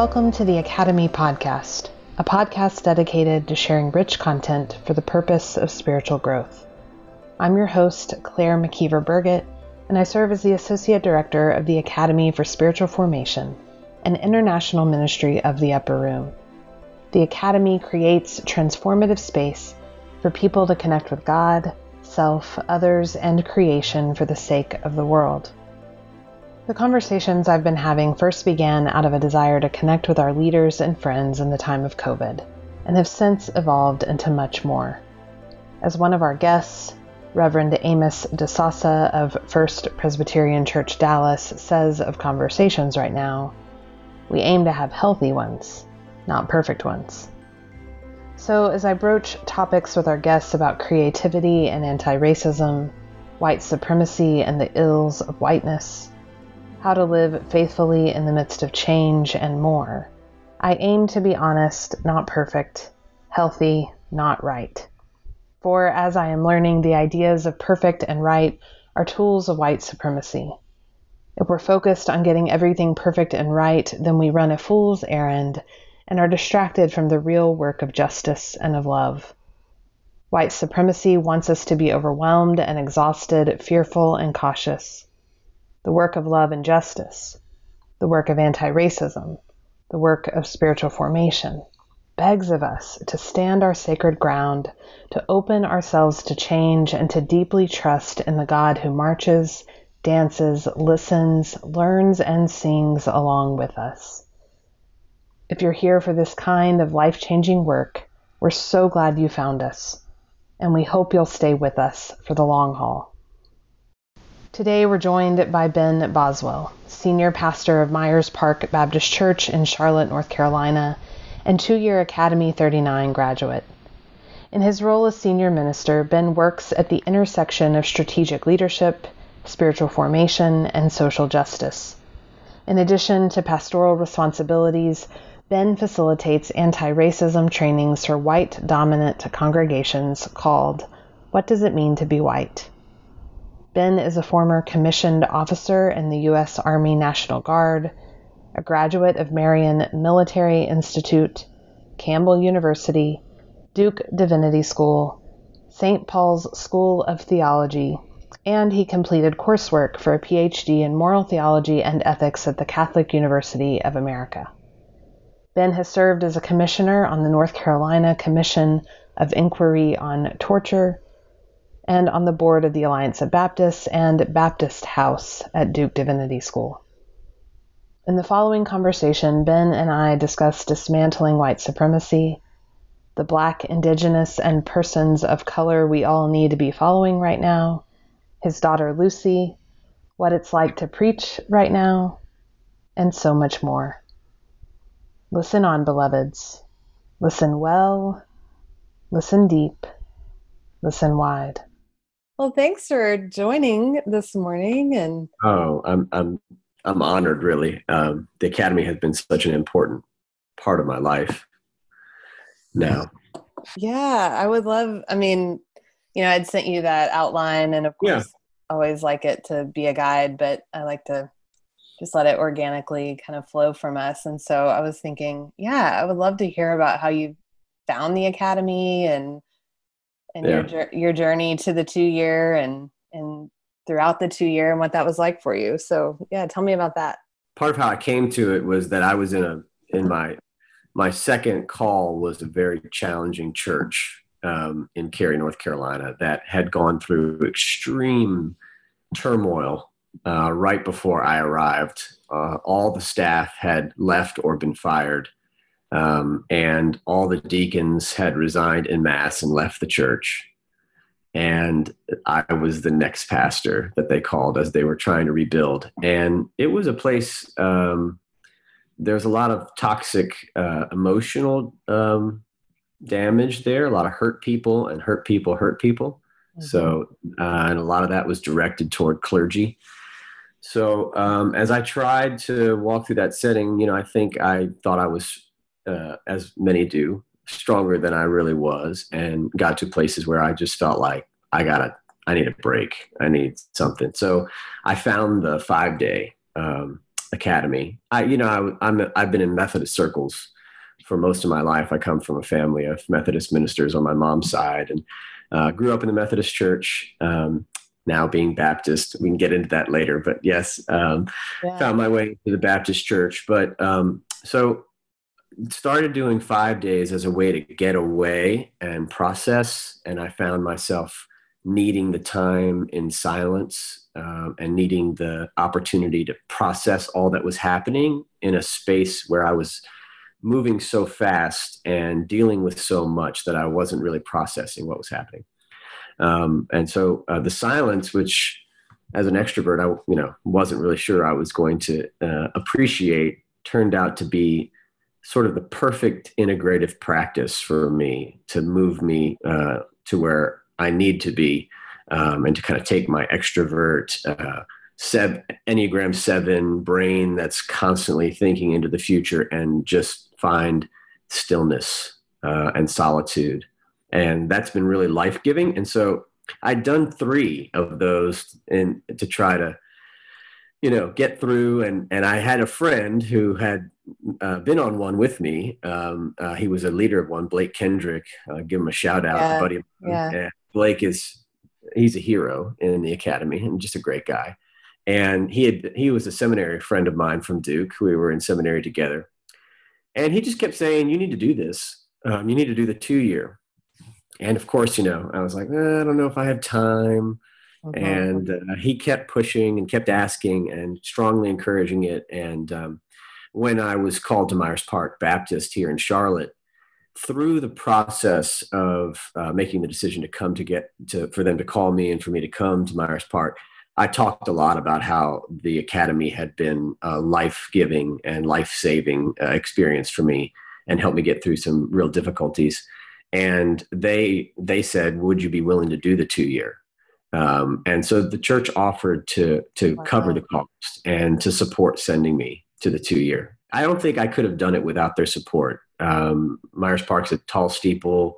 Welcome to the Academy Podcast, a podcast dedicated to sharing rich content for the purpose of spiritual growth. I'm your host, Claire McKeever Burgett, and I serve as the Associate Director of the Academy for Spiritual Formation, an international ministry of the Upper Room. The Academy creates transformative space for people to connect with God, self, others, and creation for the sake of the world. The conversations I've been having first began out of a desire to connect with our leaders and friends in the time of COVID, and have since evolved into much more. As one of our guests, Reverend Amos Disasa of First Presbyterian Church Dallas says of conversations right now, we aim to have healthy ones, not perfect ones. So, as I broach topics with our guests about creativity and anti racism, white supremacy and the ills of whiteness, how to live faithfully in the midst of change, and more. I aim to be honest, not perfect, healthy, not right. For as I am learning, the ideas of perfect and right are tools of white supremacy. If we're focused on getting everything perfect and right, then we run a fool's errand and are distracted from the real work of justice and of love. White supremacy wants us to be overwhelmed and exhausted, fearful and cautious the work of love and justice, the work of anti racism, the work of spiritual formation, begs of us to stand our sacred ground, to open ourselves to change, and to deeply trust in the God who marches, dances, listens, learns, and sings along with us. If you're here for this kind of life changing work, we're so glad you found us, and we hope you'll stay with us for the long haul. Today we're joined by Ben Boswell, senior pastor of Myers Park Baptist Church in Charlotte, North Carolina, and two year Academy 39 graduate. In his role as senior minister, Ben works at the intersection of strategic leadership, spiritual formation, and social justice. In addition to pastoral responsibilities, Ben facilitates anti racism trainings for white dominant congregations called What Does It Mean to Be White? Ben is a former commissioned officer in the U.S. Army National Guard, a graduate of Marion Military Institute, Campbell University, Duke Divinity School, St. Paul's School of Theology, and he completed coursework for a PhD in moral theology and ethics at the Catholic University of America. Ben has served as a commissioner on the North Carolina Commission of Inquiry on Torture and on the board of the Alliance of Baptists and Baptist House at Duke Divinity School. In the following conversation, Ben and I discuss dismantling white supremacy, the black, indigenous, and persons of color we all need to be following right now, his daughter Lucy, what it's like to preach right now, and so much more. Listen on, beloveds. Listen well, listen deep, listen wide. Well, thanks for joining this morning. And oh, I'm I'm I'm honored. Really, um, the academy has been such an important part of my life. Now, yeah, I would love. I mean, you know, I'd sent you that outline, and of course, yeah. always like it to be a guide, but I like to just let it organically kind of flow from us. And so I was thinking, yeah, I would love to hear about how you found the academy and and yeah. your your journey to the two year and and throughout the two year and what that was like for you. So yeah, tell me about that. Part of how I came to it was that I was in a in my my second call was a very challenging church um, in Cary, North Carolina, that had gone through extreme turmoil uh, right before I arrived. Uh, all the staff had left or been fired. Um, and all the deacons had resigned in mass and left the church. And I was the next pastor that they called as they were trying to rebuild. And it was a place, um, there's a lot of toxic uh, emotional um, damage there, a lot of hurt people, and hurt people hurt people. Mm-hmm. So, uh, and a lot of that was directed toward clergy. So, um, as I tried to walk through that setting, you know, I think I thought I was uh, as many do, stronger than I really was, and got to places where I just felt like I gotta, I need a break, I need something. So I found the five day um, academy. I, you know, I, I'm I've been in Methodist circles for most of my life. I come from a family of Methodist ministers on my mom's side, and uh, grew up in the Methodist Church. Um, now being Baptist, we can get into that later. But yes, um, yeah. found my way to the Baptist Church. But um, so started doing five days as a way to get away and process, and I found myself needing the time in silence um, and needing the opportunity to process all that was happening in a space where I was moving so fast and dealing with so much that I wasn't really processing what was happening. Um, and so uh, the silence, which as an extrovert, I you know wasn't really sure I was going to uh, appreciate, turned out to be sort of the perfect integrative practice for me to move me uh, to where I need to be um, and to kind of take my extrovert uh, Enneagram 7 brain that's constantly thinking into the future and just find stillness uh, and solitude. And that's been really life giving. And so I'd done three of those in, to try to, you know, get through. And, and I had a friend who had uh, been on one with me. Um, uh, he was a leader of one, Blake Kendrick. Uh, give him a shout out, yeah, buddy. Yeah. Blake is he's a hero in the academy and just a great guy. And he had he was a seminary friend of mine from Duke. We were in seminary together, and he just kept saying, "You need to do this. Um, you need to do the two year." And of course, you know, I was like, eh, "I don't know if I have time." Mm-hmm. And uh, he kept pushing and kept asking and strongly encouraging it. And um, when I was called to Myers Park Baptist here in Charlotte, through the process of uh, making the decision to come to get to for them to call me and for me to come to Myers Park, I talked a lot about how the academy had been a life-giving and life-saving uh, experience for me and helped me get through some real difficulties. And they they said, "Would you be willing to do the two-year?" Um, and so the church offered to to wow. cover the cost and to support sending me to the two-year. I don't think I could have done it without their support. Um, Myers Park's a tall steeple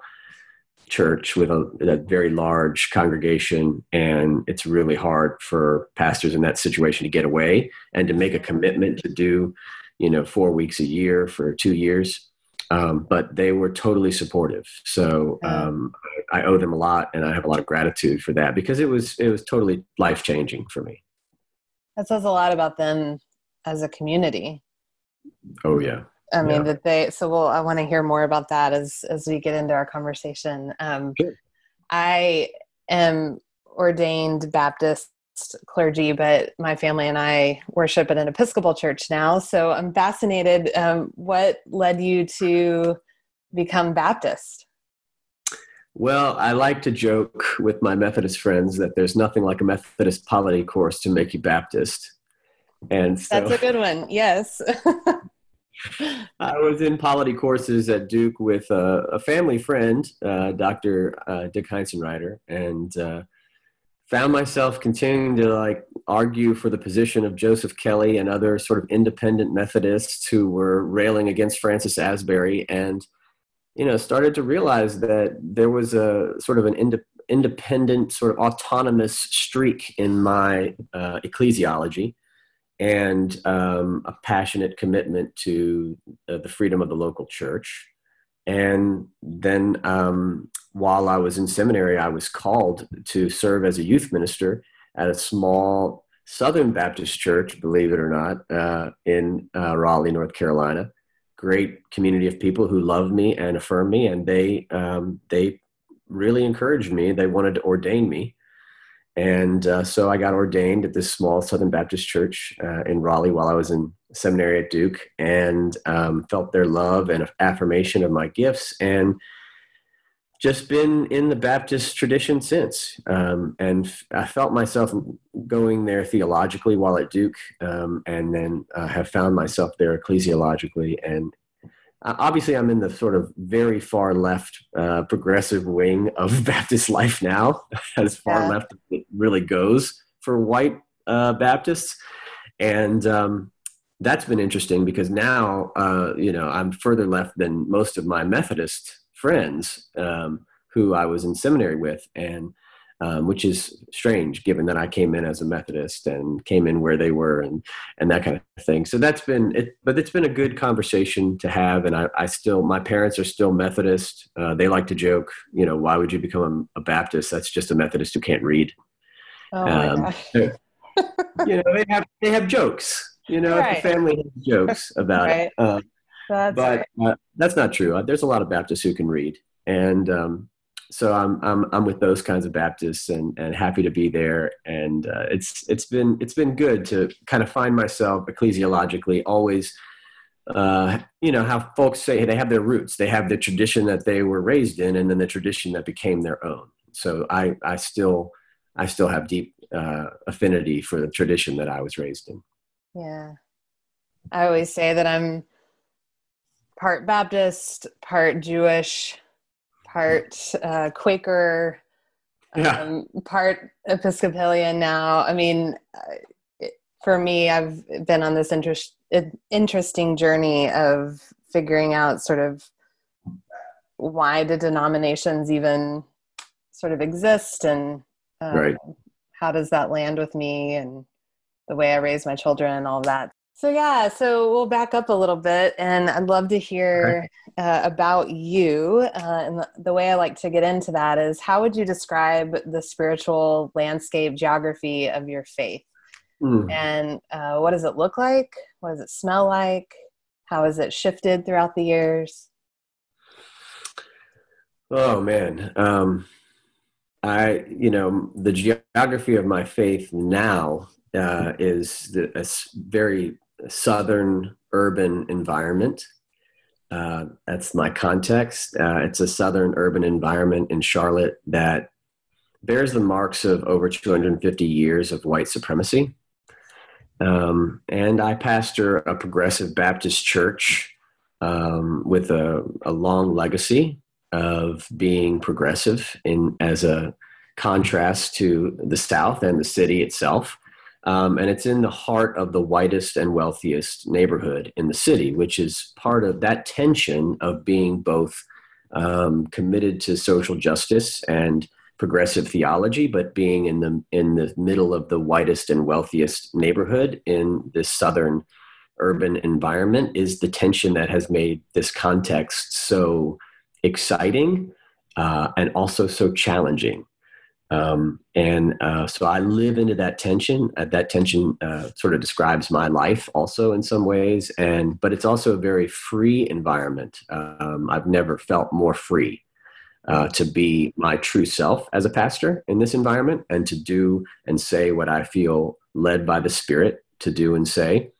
church with a, a, very large congregation, and it's really hard for pastors in that situation to get away and to make a commitment to do, you know, four weeks a year for two years. Um, but they were totally supportive, so um, I, owe them a lot, and I have a lot of gratitude for that because it was it was totally life changing for me. That says a lot about them as a community. Oh yeah, I mean yeah. that they so well I want to hear more about that as as we get into our conversation. Um, sure. I am ordained Baptist clergy, but my family and I worship at an Episcopal church now. So I'm fascinated. Um, what led you to become Baptist? Well, I like to joke with my Methodist friends that there's nothing like a Methodist polity course to make you Baptist. And so, that's a good one. Yes. I was in polity courses at Duke with a, a family friend, uh, Dr. Uh, Dick Heitzenrater, and uh, found myself continuing to like argue for the position of Joseph Kelly and other sort of independent Methodists who were railing against Francis Asbury, and you know started to realize that there was a sort of an ind- independent, sort of autonomous streak in my uh, ecclesiology and um, a passionate commitment to uh, the freedom of the local church. And then um, while I was in seminary, I was called to serve as a youth minister at a small Southern Baptist church, believe it or not, uh, in uh, Raleigh, North Carolina. Great community of people who love me and affirm me, and they um, they really encouraged me. They wanted to ordain me, and uh, so I got ordained at this small Southern Baptist church uh, in Raleigh while I was in seminary at Duke and um, felt their love and affirmation of my gifts and just been in the Baptist tradition since. Um, and f- I felt myself going there theologically while at Duke um, and then uh, have found myself there ecclesiologically and obviously i'm in the sort of very far left uh, progressive wing of baptist life now as far yeah. left as it really goes for white uh, baptists and um, that's been interesting because now uh, you know i'm further left than most of my methodist friends um, who i was in seminary with and um, which is strange given that I came in as a Methodist and came in where they were and and that kind of thing. So that's been it, but it's been a good conversation to have. And I, I still, my parents are still Methodist. Uh, they like to joke, you know, why would you become a, a Baptist? That's just a Methodist who can't read. Oh my um, gosh. you know, they have they have jokes. You know, right. the family has jokes about right. it. Uh, that's but uh, that's not true. There's a lot of Baptists who can read, and um, so I'm I'm I'm with those kinds of Baptists and and happy to be there. And uh, it's it's been it's been good to kind of find myself ecclesiologically always. Uh, you know how folks say they have their roots, they have the tradition that they were raised in, and then the tradition that became their own. So I I still I still have deep uh, affinity for the tradition that I was raised in. Yeah, I always say that I'm part Baptist, part Jewish, part uh, Quaker, yeah. um, part Episcopalian now. I mean, uh, for me, I've been on this interest, interesting journey of figuring out sort of why do denominations even sort of exist and um, right. how does that land with me and the way I raise my children and all that. So yeah, so we'll back up a little bit, and I'd love to hear uh, about you. Uh, and the, the, way I like to get into that is, how would you describe the spiritual landscape geography of your faith? Mm. And uh, what does it look like? What does it smell like? How has it shifted throughout the years? Oh man, um, I you know the geography of my faith now uh, is the, a very southern urban environment. Uh, that's my context. Uh, it's a southern urban environment in Charlotte that bears the marks of over 250 years of white supremacy. Um, and I pastor a progressive Baptist church um, with a, a, long legacy of being progressive in as a contrast to the South and the city itself. Um, and it's in the heart of the whitest and wealthiest neighborhood in the city, which is part of that tension of being both um, committed to social justice and progressive theology, but being in the in the middle of the whitest and wealthiest neighborhood in this southern urban environment is the tension that has made this context so exciting uh, and also so challenging um, and uh, so I live into that tension. Uh, that tension uh, sort of describes my life also in some ways. And but it's also a very free environment. Um, I've never felt more free uh, to be my true self as a pastor in this environment and to do and say what I feel led by the Spirit to do and say.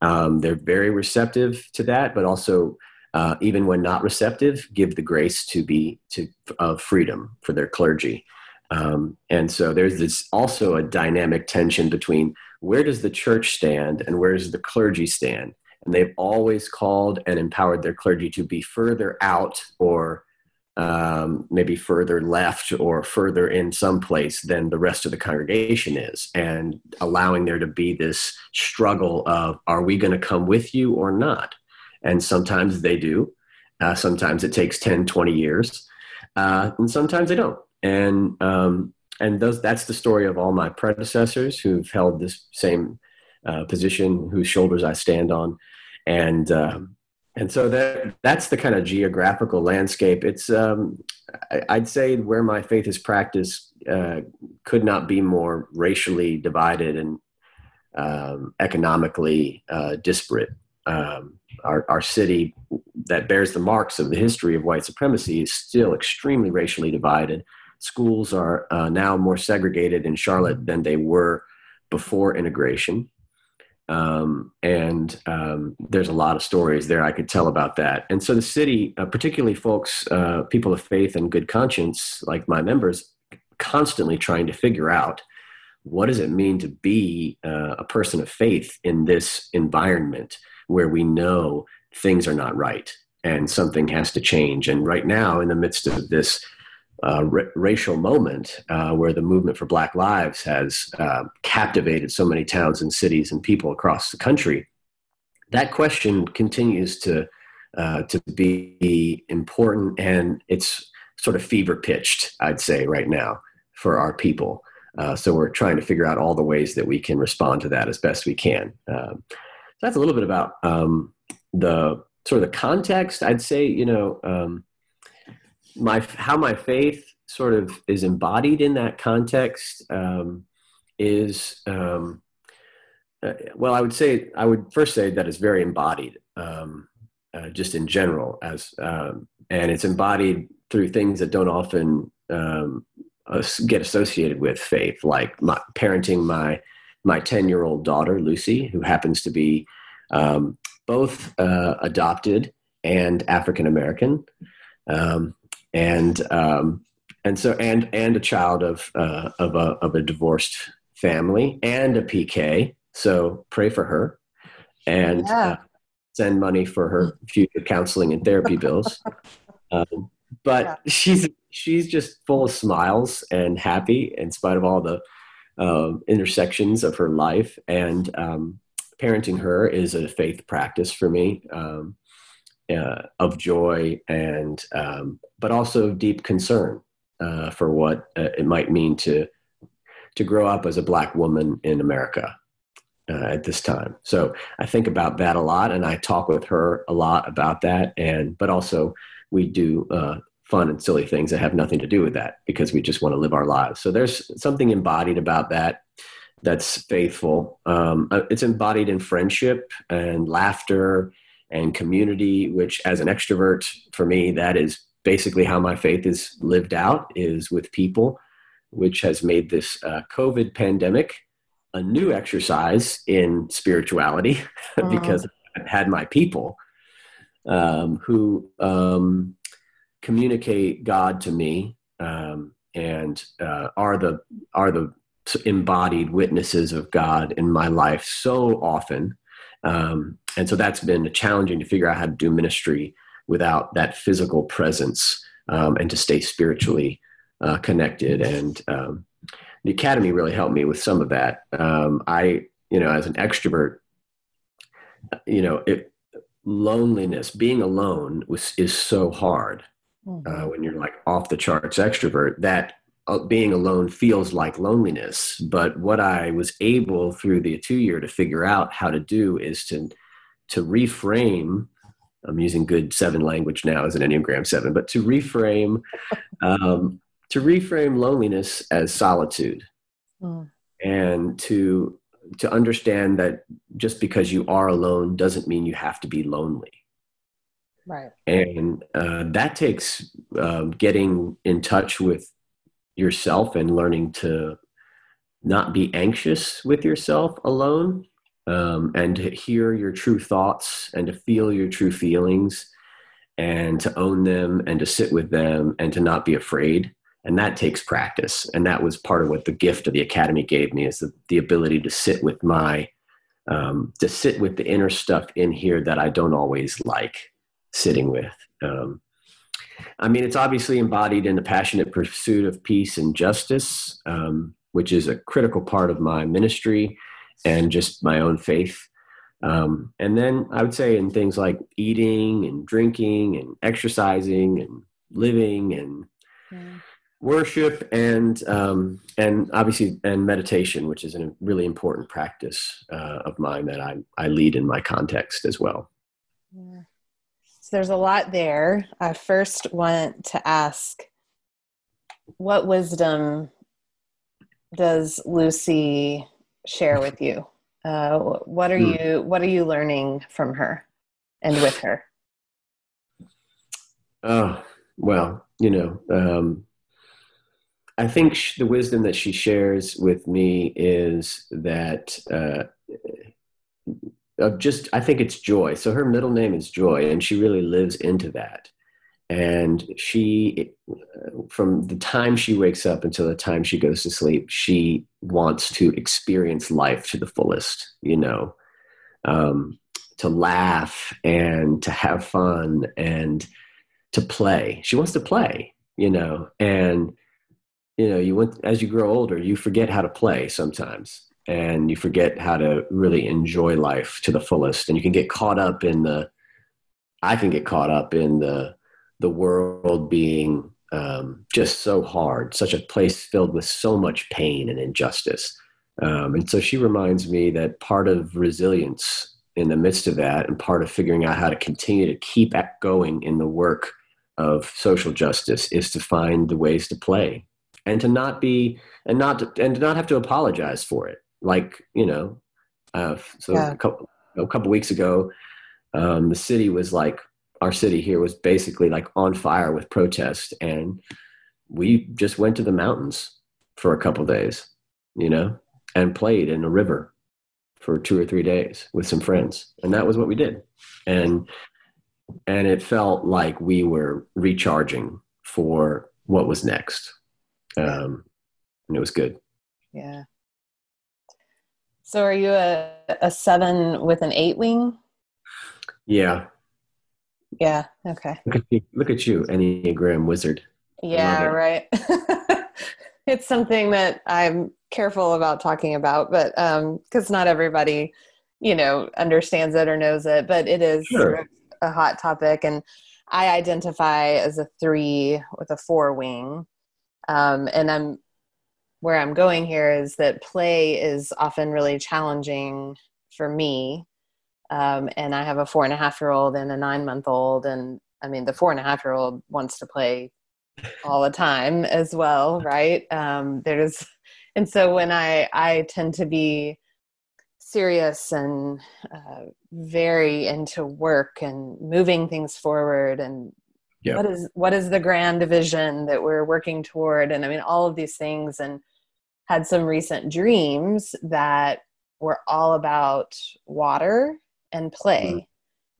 Um, they're very receptive to that, but also uh, even when not receptive, give the grace to be to of freedom for their clergy. Um, and so there's this also a dynamic tension between where does the church stand and where does the clergy stand? And they've always called and empowered their clergy to be further out or um, maybe further left or further in some place than the rest of the congregation is, and allowing there to be this struggle of are we going to come with you or not? And sometimes they do. Uh, sometimes it takes 10, 20 years. Uh, and sometimes they don't and um, and those that's the story of all my predecessors who've held this same uh, position, whose shoulders I stand on, and um, and so that that's the kind of geographical landscape. It's um, I, would say where my faith is practiced uh, could not be more racially divided and um, economically uh, disparate. Um, our, our city that bears the marks of the history of white supremacy is still extremely racially divided schools are uh, now more segregated in Charlotte than they were before integration. Um, and um, there's a lot of stories there I could tell about that. And so the city, uh, particularly folks, uh, people of faith and good conscience, like my members, constantly trying to figure out what does it mean to be uh, a person of faith in this environment where we know things are not right and something has to change. And right now, in the midst of this uh, r- racial moment uh, where the movement for Black Lives has uh, captivated so many towns and cities and people across the country, that question continues to uh, to be important, and it's sort of fever pitched, I'd say, right now for our people. Uh, so we're trying to figure out all the ways that we can respond to that as best we can. Um, so that's a little bit about um, the sort of the context. I'd say, you know, um, my how my faith sort of is embodied in that context um, is um, uh, well, I would say I would first say that it's very embodied, um, uh, just in general, as um, and it's embodied through things that don't often um, get associated with faith, like my, parenting my my ten year old daughter Lucy, who happens to be um, both uh, adopted and African American, um, and um, and so and and a child of uh, of a of a divorced family and a PK. So pray for her, and yeah. uh, send money for her future counseling and therapy bills. Um, but yeah. she's she's just full of smiles and happy in spite of all the um, intersections of her life. And um, parenting her is a faith practice for me um, uh, of joy and um, but also deep concern uh, for what uh, it might mean to to grow up as a black woman in America. Uh, at this time, so I think about that a lot, and I talk with her a lot about that. And but also, we do uh, fun and silly things that have nothing to do with that because we just want to live our lives. So there's something embodied about that that's faithful. Um, uh, it's embodied in friendship and laughter and community, which as an extrovert, for me, that is basically how my faith is lived out is with people, which has made this uh, COVID pandemic a new exercise in spirituality mm-hmm. because I've had my people um, who um, communicate God to me um, and uh, are the are the embodied witnesses of God in my life so often. Um, and so that's been challenging to figure out how to do ministry without that physical presence um, and to stay spiritually uh, connected. And um, the academy really helped me with some of that. Um, I, you know, as an extrovert, you know, it, loneliness, being alone was is so hard mm-hmm. uh, when you're like off the charts extrovert that uh, being alone feels like loneliness but what i was able through the two year to figure out how to do is to to reframe i'm using good seven language now as an enneagram seven but to reframe um, to reframe loneliness as solitude mm. and to to understand that just because you are alone doesn't mean you have to be lonely Right. And uh, that takes um, getting in touch with yourself and learning to not be anxious with yourself alone um, and to hear your true thoughts and to feel your true feelings and to own them and to sit with them and to not be afraid. And that takes practice. And that was part of what the gift of the academy gave me is the, the ability to sit with my um, to sit with the inner stuff in here that i don't always like sitting with. Um, I mean, it's obviously embodied in the passionate pursuit of peace and justice, um, which is a critical part of my ministry and just my own faith. Um, and then I would say in things like eating and drinking and exercising and living and yeah. worship and um, and obviously and meditation, which is a really important practice uh, of mine that I I lead in my context as well. Yeah there's a lot there. I first want to ask what wisdom does Lucy share with you? Uh, what are hmm. you what are you learning from her and with her? Oh, well, you know, um, I think sh- the wisdom that she shares with me is that uh, of just i think it's joy so her middle name is joy and she really lives into that and she from the time she wakes up until the time she goes to sleep she wants to experience life to the fullest you know? Um, to laugh and to have fun and to play. She wants to play you know? And you know you went as you grow older you forget how to play sometimes. And you forget how to really enjoy life to the fullest. And you can get caught up in the i can get caught up in the the world being um, just so hard, such a place filled with so much pain and injustice. Um, and so she reminds me that part of resilience in the midst of that, and part of figuring out how to continue to keep going in the work of social justice, is to find the ways to play and to not be and not to, and to not have to apologize for it. Like you know, uh, so yeah. a couple a couple weeks ago, um, the city was like our city here was basically like on fire with protest, and we just went to the mountains for a couple days, you know, and played in a river for two or three days with some friends, and that was what we did, and and it felt like we were recharging for what was next, um, and it was good. Yeah. So, are you a a seven with an eight wing? Yeah. Yeah. Okay. Look at you, look at you Enneagram wizard. Yeah. Right. it's something that I'm careful about talking about, but because um, not everybody, you know, understands it or knows it, but it is sure. sort of a hot topic, and I identify as a three with a four wing, um, and I'm where I'm going here is that play is often really challenging for me. Um, and I have a four and a half year old and a nine month old. And I mean, the four and a half year old wants to play all the time as well, right? Um, there's, and so when I, I tend to be serious and uh, very into work and moving things forward and yep. what is what is the grand vision that we're working toward and i mean all of these things and had some recent dreams that were all about water and play.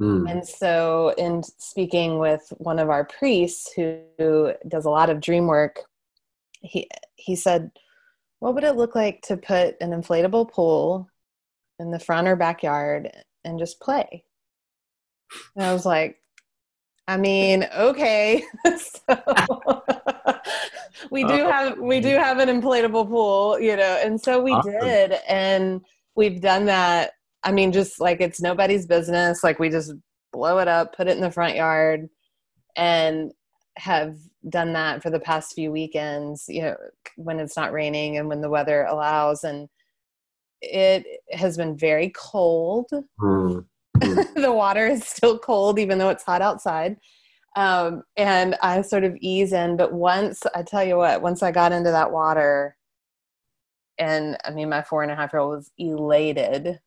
Mm. And so, in speaking with one of our priests who, who does a lot of dream work, he he said, "What would it look like to put an inflatable pool in the front or backyard and just play?" And I was like, "I mean, okay." so, we do have we do have an inflatable pool, you know, and so we did, and we've done that. I mean, just like it's nobody's business. Like we just blow it up, put it in the front yard, and have done that for the past few weekends. You know, when it's not raining and when the weather allows, and it has been very cold. Mm. the water is still cold, even though it's hot outside um, and I sort of ease in. But once I tell you what, once I got into that water, and I mean, my four and a half year old was elated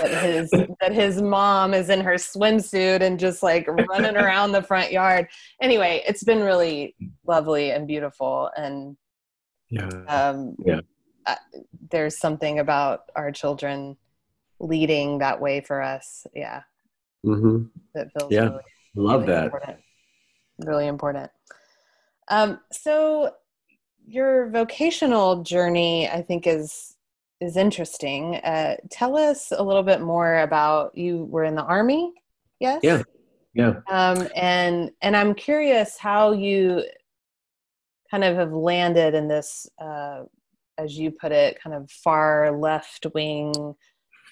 that his that his mom is in her swimsuit and just like running around the front yard. Anyway, it's been really lovely and beautiful, and yeah, um, yeah. Uh, there's something about our children leading that way for us. Yeah, mm-hmm. that feels yeah. Really, Love really that. Important really important. Um, so your vocational journey, I think, is is interesting. Uh, tell us a little bit more about you. Were in the army, yes? Yeah, yeah. Um, and and I'm curious how you kind of have landed in this, uh, as you put it, kind of far left wing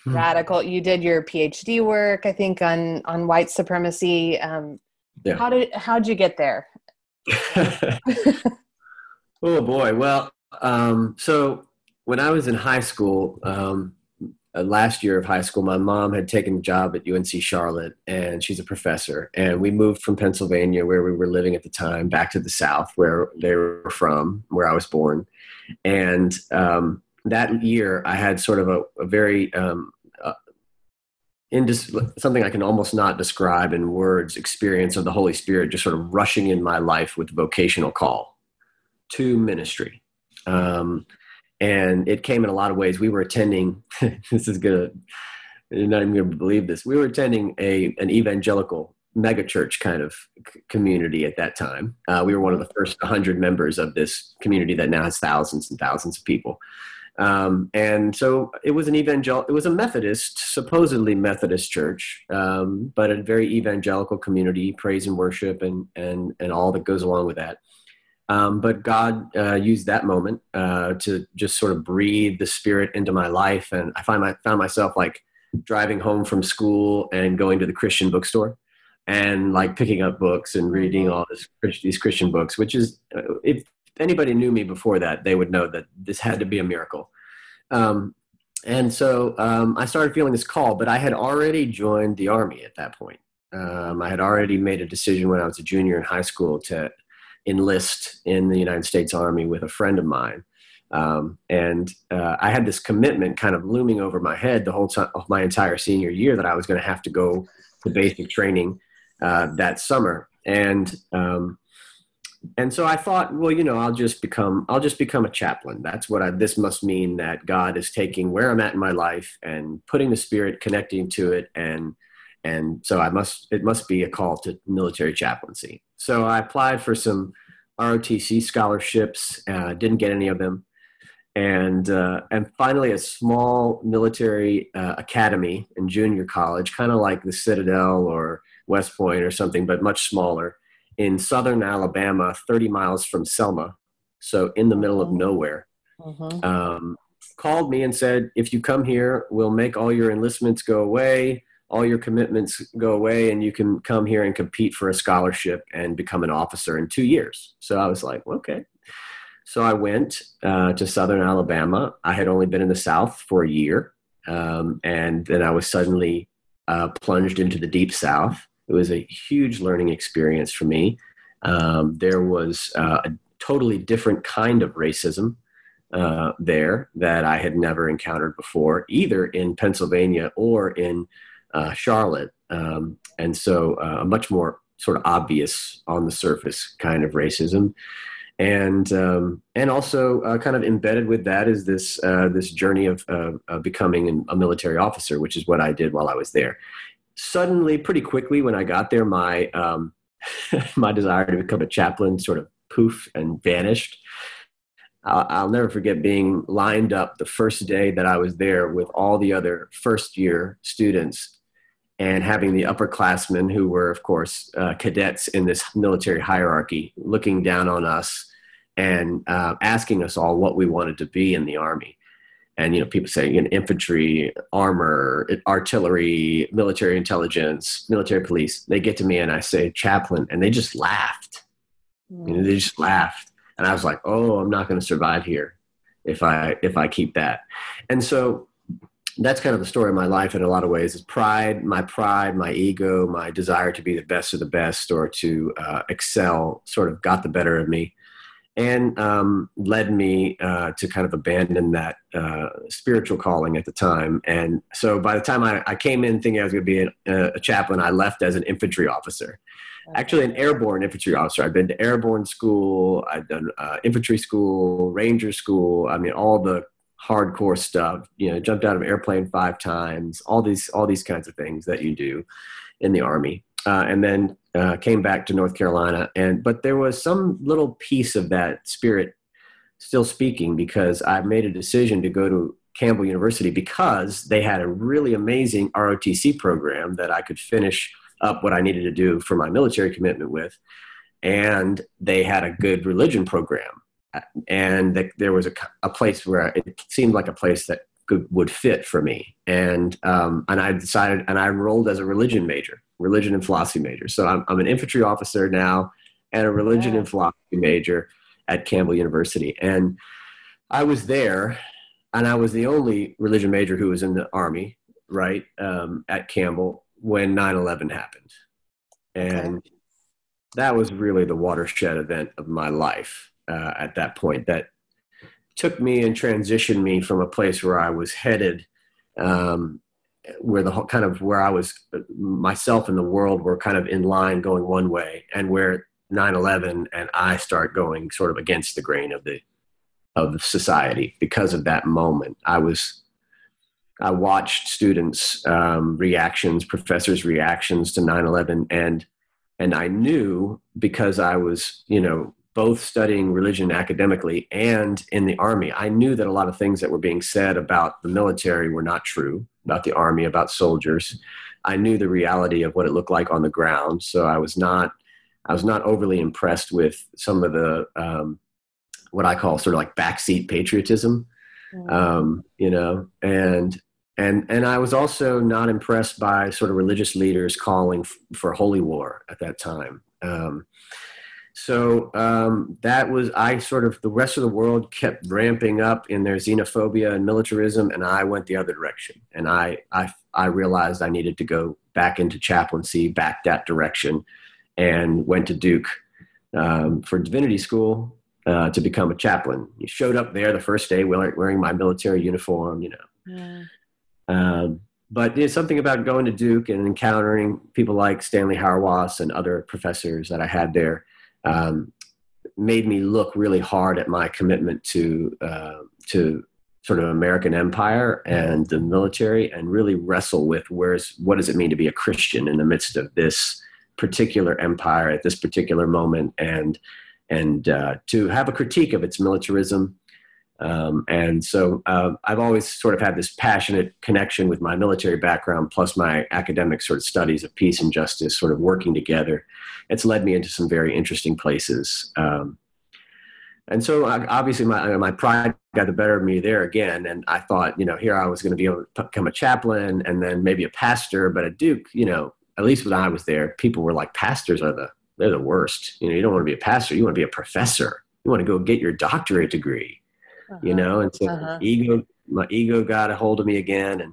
hmm. radical. You did your PhD work, I think, on on white supremacy. Um, yeah. How did how'd you get there? oh boy. Well, um, so when I was in high school, um, uh, last year of high school, my mom had taken a job at UNC Charlotte, and she's a professor. And we moved from Pennsylvania, where we were living at the time, back to the South, where they were from, where I was born. And um, that year, I had sort of a, a very um, indis- something I can almost not describe in words experience of the Holy Spirit just sort of rushing in my life with vocational call to ministry. Um, and it came in a lot of ways. We were attending, this is gonna, you're not even gonna believe this. We were attending a, an evangelical megachurch kind of community at that time. Uh, we were one of the first 100 members of this community that now has thousands and thousands of people. Um, and so it was an evangel it was a Methodist, supposedly Methodist church, um, but a very evangelical community, praise and worship and, and, and all that goes along with that. Um, but God uh, used that moment uh, to just sort of breathe the Spirit into my life, and I find my, found myself like driving home from school and going to the Christian bookstore and like picking up books and reading mm-hmm. all this, these Christian books, which is, uh, if anybody knew me before that, they would know that this had to be a miracle. Um, and so um, I started feeling this call, but I had already joined the army at that point. Um, I had already made a decision when I was a junior in high school to enlist in the United States Army with a friend of mine. Um, and uh, I had this commitment kind of looming over my head the whole time, of my entire senior year that I was going to have to go to basic training uh, that summer. And um, and so I thought, well, you know, I'll just become I'll just become a chaplain. That's what I. This must mean that God is taking where I'm at in my life and putting the Spirit, connecting to it, and and so I must it must be a call to military chaplaincy. So I applied for some ROTC scholarships. Uh, didn't get any of them, and uh, and finally a small military uh, academy in junior college, kind of like the Citadel or West Point or something, but much smaller in southern Alabama, 30 miles from Selma, so in the middle of nowhere, mm-hmm. um, called me and said, If you come here, we'll make all your enlistments go away, all your commitments go away, and you can come here and compete for a scholarship and become an officer in two years. So I was like, Okay. So I went uh, to southern Alabama. I had only been in the South for a year. Um, and then I was suddenly uh, plunged into the deep South. It was a huge learning experience for me. Um, there was uh, a totally different kind of racism uh, there that I had never encountered before, either in Pennsylvania or in uh, Charlotte. Um, and so uh, a much more sort of obvious on the surface kind of racism. And um, and also uh, kind of embedded with that is this uh, this journey of becoming a military officer, which is what I did while I was there suddenly, pretty quickly, when I got there, my um, my desire to become a chaplain sort of poof and vanished. I'll, never forget being lined up the first day that I was there with all the other first year students and having the upperclassmen who were, of course, uh, cadets in this military hierarchy looking down on us and uh, asking us all what we wanted to be in the Army. And you know people say you know, infantry armor artillery military intelligence military police. They get to me and i say chaplain and they just laughed. Mm. you know they just laughed. And i was like oh i'm not going to survive here if i if i keep that. And so that's kind of the story of my life in a lot of ways is pride my pride my ego my desire to be the best of the best or to uh, excel sort of got the better of me and um, led me uh, to kind of abandon that uh, spiritual calling at the time. And so by the time I, I came in thinking I was going to be an, a chaplain, I left as an infantry officer. Actually, an airborne infantry officer. I've been to airborne school, I've done uh, infantry school, ranger school. I mean, all the hardcore stuff. You know, jumped out of an airplane five times. All these, all these kinds of things that you do in the army uh, and then uh, came back to North Carolina. And but there was some little piece of that spirit still speaking because I made a decision to go to Campbell University because they had a really amazing ROTC program that I could finish up what I needed to do for my military commitment with, and they had a good religion program. And there was a, a place where it seemed like a place that could, would fit for me. And um, and I decided, and I enrolled as a religion major religion and philosophy major. So I'm, I'm an infantry officer now and a religion and philosophy major at Campbell University. And I was there, and I was the only religion major who was in the Army, right, um, at Campbell when 9 11 happened. And okay. that was really the watershed event of my life uh, at that point that took me and transitioned me from a place where I was headed um, where the whole kind of where I was myself and the world were kind of in line going one way, and where 9/11 and I start going sort of against the grain of the of society because of that moment. I was I watched students' um, reactions, professors' reactions to 9/11, and and I knew because I was you know both studying religion academically and in the army, I knew that a lot of things that were being said about the military were not true about the army, about soldiers. I knew the reality of what it looked like on the ground, so I was not I was not overly impressed with some of the um, what I call sort of like backseat patriotism, mm. um, you know, and and and I was also not impressed by sort of religious leaders calling f- for holy war at that time. Um, so um, that was I sort of the rest of the world kept ramping up in their xenophobia and militarism, and I went the other direction. And I I I realized I needed to go back into chaplaincy, back that direction, and went to Duke um, for divinity school uh, to become a chaplain. He showed up there the first day wearing, wearing my military uniform, you know. Yeah. Um, but there's something about going to Duke and encountering people like Stanley Hauerwas and other professors that I had there um, made me look really hard at my commitment to uh, to sort of American empire and the military, and really wrestle with where's what does it mean to be a Christian in the midst of this particular empire at this particular moment, and and uh, to have a critique of its militarism. Um, and so uh, I've always sort of had this passionate connection with my military background, plus my academic sort of studies of peace and justice, sort of working together. It's led me into some very interesting places. Um, and so obviously my, my pride got the better of me there again. And I thought, you know, here I was going to be able to become a chaplain and then maybe a pastor, but at Duke, you know, at least when I was there, people were like, pastors are the, they're the worst. You know, you don't want to be a pastor. You want to be a professor. You want to go get your doctorate degree, uh-huh. you know? And so uh-huh. ego, my ego got a hold of me again. And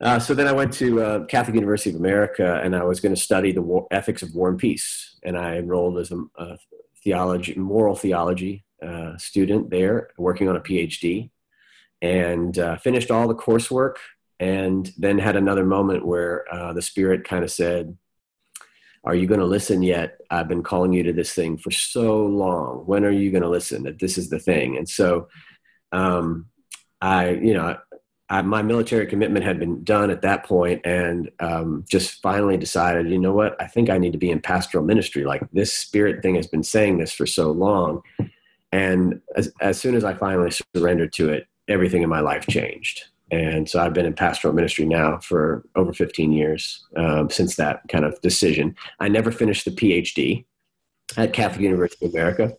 uh, so then I went to uh, Catholic University of America and I was going to study the war, ethics of war and peace. And I enrolled as a, a theology, moral theology uh, student there, working on a PhD, and uh, finished all the coursework. And then had another moment where uh, the Spirit kind of said, "Are you going to listen yet? I've been calling you to this thing for so long. When are you going to listen? That this is the thing." And so, um, I, you know, I, my military commitment had been done at that point and um, just finally decided you know what i think i need to be in pastoral ministry like this spirit thing has been saying this for so long and as, as soon as i finally surrendered to it everything in my life changed and so i've been in pastoral ministry now for over 15 years um, since that kind of decision i never finished the phd at catholic university of america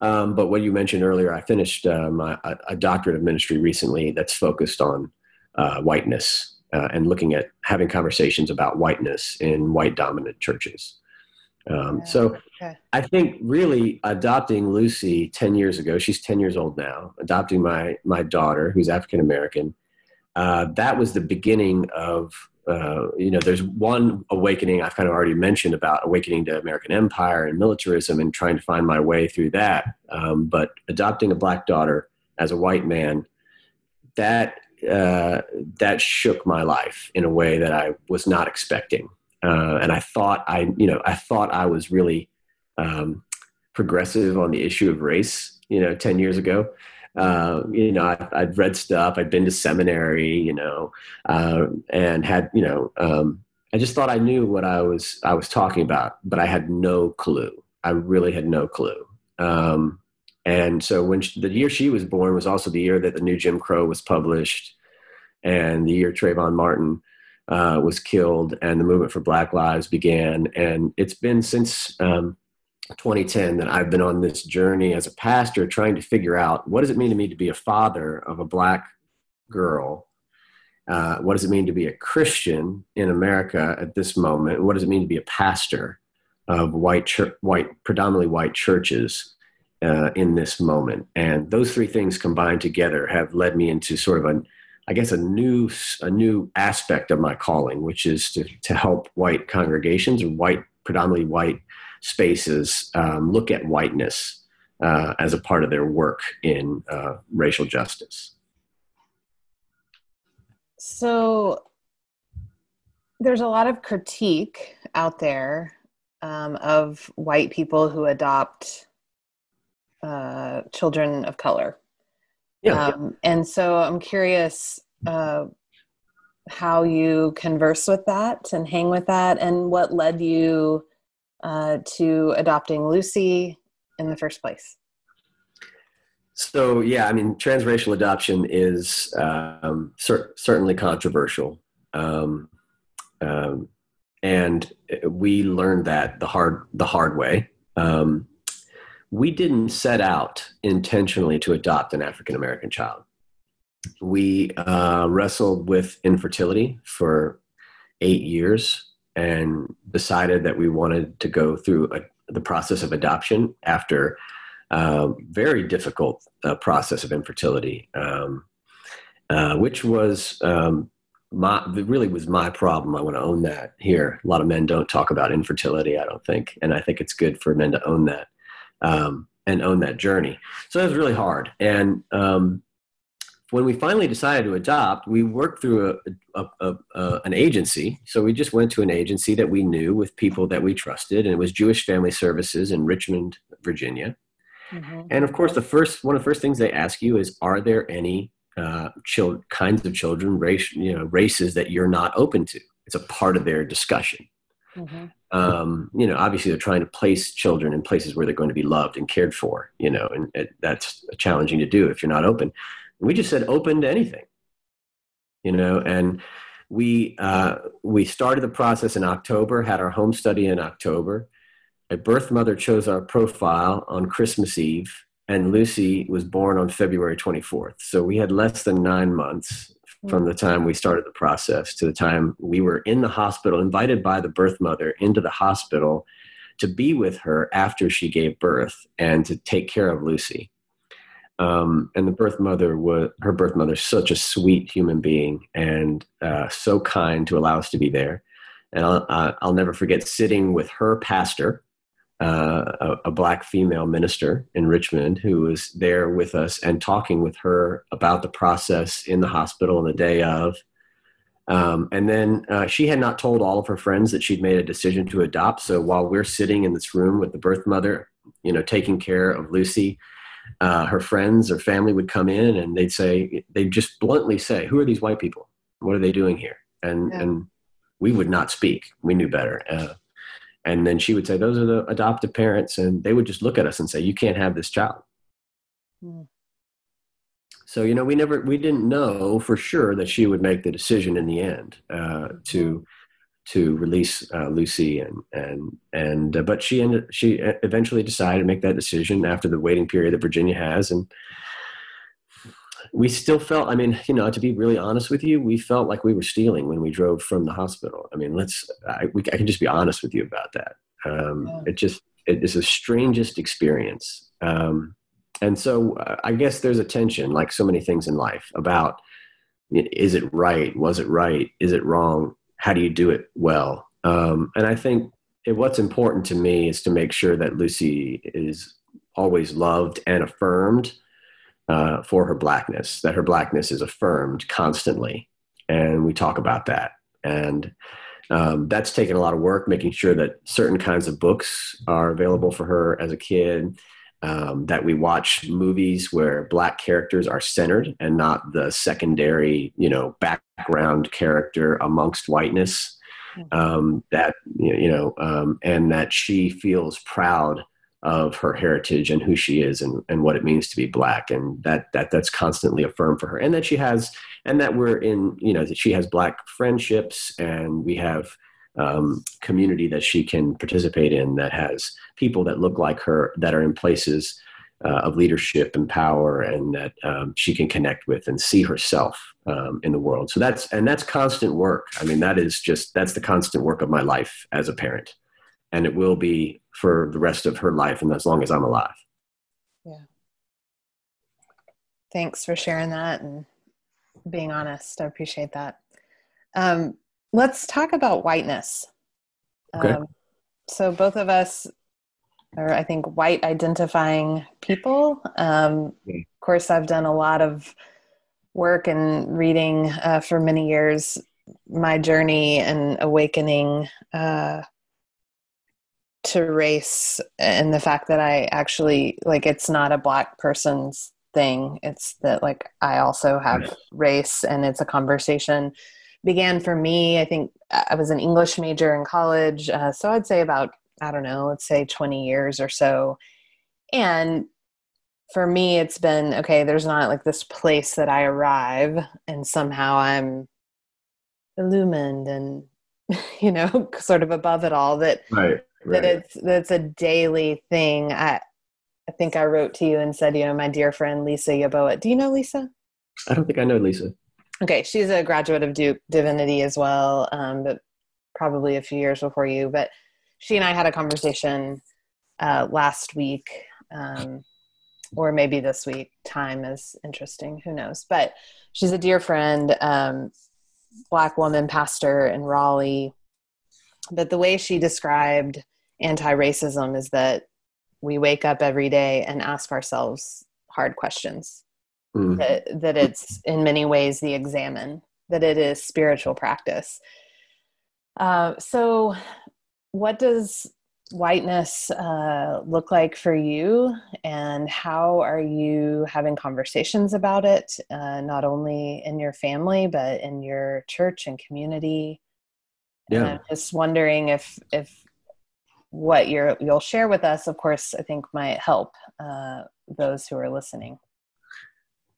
um, but what you mentioned earlier, I finished um, a, a, doctorate of ministry recently that's focused on uh, whiteness uh, and looking at having conversations about whiteness in white dominant churches. Um, so okay. I think really adopting Lucy 10 years ago, she's 10 years old now, adopting my, my daughter who's African American, uh, that was the beginning of uh, you know, there's one awakening I've kind of already mentioned about awakening to American empire and militarism and trying to find my way through that. Um, but adopting a black daughter as a white man, that uh, that shook my life in a way that I was not expecting. Uh, and I thought I, you know, I thought I was really um, progressive on the issue of race, you know, 10 years ago uh, you know, I, would read stuff. I'd been to seminary, you know, uh, and had, you know, um, I just thought I knew what I was I was talking about, but I had no clue. I really had no clue. Um, and so when she, the year she was born was also the year that the new Jim Crow was published, and the year Trayvon Martin uh, was killed, and the movement for Black Lives began. And it's been since um, 2010 that I've been on this journey as a pastor trying to figure out what does it mean to me to be a father of a black girl? Uh, what does it mean to be a Christian in America at this moment? What does it mean to be a pastor of white, white, predominantly white churches uh, in this moment? And those three things combined together have led me into sort of a, I guess, a new, a new aspect of my calling, which is to, to help white congregations or white, predominantly white spaces um, look at whiteness uh, as a part of their work in uh, racial justice. So there's a lot of critique out there um, of white people who adopt uh, children of color. Yeah, um, yeah. And so I'm curious uh, how you converse with that and hang with that, and what led you uh, to adopting Lucy in the first place? So yeah, I mean, transracial adoption is um, cer- certainly controversial, um, um, and we learned that the hard the hard way. Um, we didn't set out intentionally to adopt an African American child. We uh, wrestled with infertility for eight years and decided that we wanted to go through a, the process of adoption after a very difficult uh, process of infertility, um, uh, which was um, my really was my problem. I want to own that here. A lot of men don't talk about infertility, I don't think, and I think it's good for men to own that um, and own that journey. So it was really hard, and um, when we finally decided to adopt, we worked through a, a, a, an agency. So we just went to an agency that we knew with people that we trusted, and it was Jewish Family Services in Richmond, Virginia. Mm-hmm. And of course, the first one of the first things they ask you is, are there any uh, chil- kinds of children, race, you know, races that you're not open to? It's a part of their discussion. Mm-hmm. Um, you know, obviously they're trying to place children in places where they're going to be loved and cared for. You know, and it, that's challenging to do if you're not open. We just said open to anything. You know, and we uh, we started the process in October, had our home study in October a birth mother chose our profile on Christmas Eve, and Lucy was born on February 24th. So we had less than nine months from the time we started the process to the time we were in the hospital, invited by the birth mother into the hospital to be with her after she gave birth and to take care of Lucy. Um, and the birth mother was her birth mother, such a sweet human being and uh, so kind to allow us to be there. And I'll, I'll never forget sitting with her pastor uh, a, a, black female minister in Richmond who was there with us and talking with her about the process in the hospital on the day of. Um, and then uh, she had not told all of her friends that she'd made a decision to adopt. So while we're sitting in this room with the birth mother, you know, taking care of Lucy, uh, her friends or family would come in and they'd say, they'd just bluntly say, "Who are these white people? What are they doing here?" And yeah. and we would not speak. We knew better. Uh, and then she would say those are the adoptive parents and they would just look at us and say you can't have this child mm. so you know we never we didn't know for sure that she would make the decision in the end uh, to to release uh, Lucy and and and uh, but she ended she eventually decided to make that decision after the waiting period that Virginia has and we still felt i mean you know to be really honest with you we felt like we were stealing when we drove from the hospital. I mean let's i, we, I can just be honest with you about that. Um, yeah. it just it is the strangest experience. Um, and so uh, i guess there's a tension like so many things in life about is it right? Was it right? Is it wrong how do you do it well um, and i think it, what's important to me is to make sure that lucy is always loved and affirmed uh, for her blackness, that her blackness is affirmed constantly. And we talk about that. And um, that's taken a lot of work, making sure that certain kinds of books are available for her as a kid. Um, that we watch movies where black characters are centered and not the secondary, you know, background character amongst whiteness. Mm-hmm. Um, that you know, um, and that she feels proud of her heritage and who she is and, and what it means to be black and that that that's constantly affirmed for her and that she has and that we're in you know that she has black friendships and we have um, community that she can participate in that has people that look like her that are in places uh, of leadership and power and that um, she can connect with and see herself um, in the world so that's and that's constant work i mean that is just that's the constant work of my life as a parent and it will be for the rest of her life and as long as I'm alive. Yeah. Thanks for sharing that and being honest. I appreciate that. Um, let's talk about whiteness. Okay. Um, so both of us are, I think, white identifying people. Um, of course, I've done a lot of work and reading uh, for many years. My journey and awakening uh, to race and the fact that I actually like it's not a black person's thing. It's that like I also have race and it's a conversation began for me. I think I was an English major in college, uh, so I'd say about I don't know, let's say 20 years or so. And for me, it's been okay, there's not like this place that I arrive and somehow I'm illumined and, you know, sort of above it all that right right. that it's that's a daily thing. I I think I wrote to you and said, you know, my dear friend Lisa Yebuah. Do you know Lisa? I don't think I know Lisa. Okay, she's a graduate of Duke Divinity as well, um, but probably a few years before you. But she and I had a conversation uh, last week, um, or maybe this week. Time is interesting. Who knows? But she's a dear friend, um, black woman pastor in Raleigh. But the way she described anti-racism is that we wake up every day and ask ourselves hard questions. Mm. That, that it's in many ways the examen, that it is spiritual practice. Uh, so, what does whiteness uh, look like for you, and how are you having conversations about it, uh, not only in your family but in your church and community? Yeah. And I'm just wondering if if what you're you'll share with us, of course, I think might help uh, those who are listening.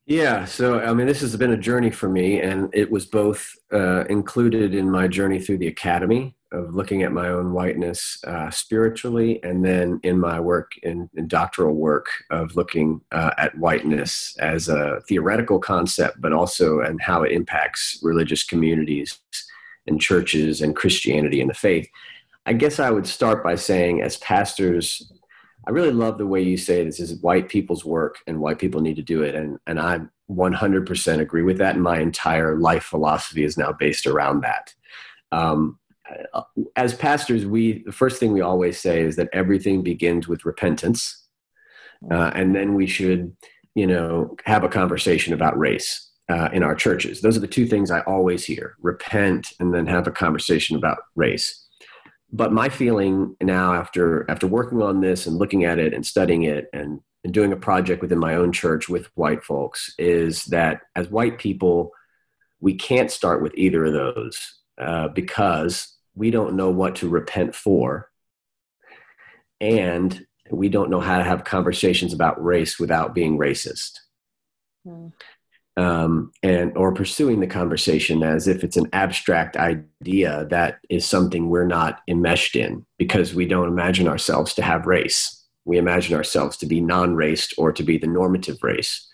Yeah, so I mean, this has been a journey for me, and it was both uh, included in my journey through the academy of looking at my own whiteness uh, spiritually, and then in my work in, in doctoral work of looking uh, at whiteness as a theoretical concept, but also and how it impacts religious communities and churches and Christianity and the faith. I guess I would start by saying, as pastors, I really love the way you say this is white people's work and white people need to do it. And, and I 100% agree with that. And my entire life philosophy is now based around that. Um, as pastors, we, the first thing we always say is that everything begins with repentance. Uh, and then we should, you know, have a conversation about race uh, in our churches. Those are the two things I always hear repent and then have a conversation about race but my feeling now after after working on this and looking at it and studying it and, and doing a project within my own church with white folks is that as white people we can't start with either of those uh, because we don't know what to repent for. And we don't know how to have conversations about race without being racist. Mm um, and or pursuing the conversation as if it's an abstract idea that is something we're not enmeshed in because we don't imagine ourselves to have race. We imagine ourselves to be non-raced or to be the normative race.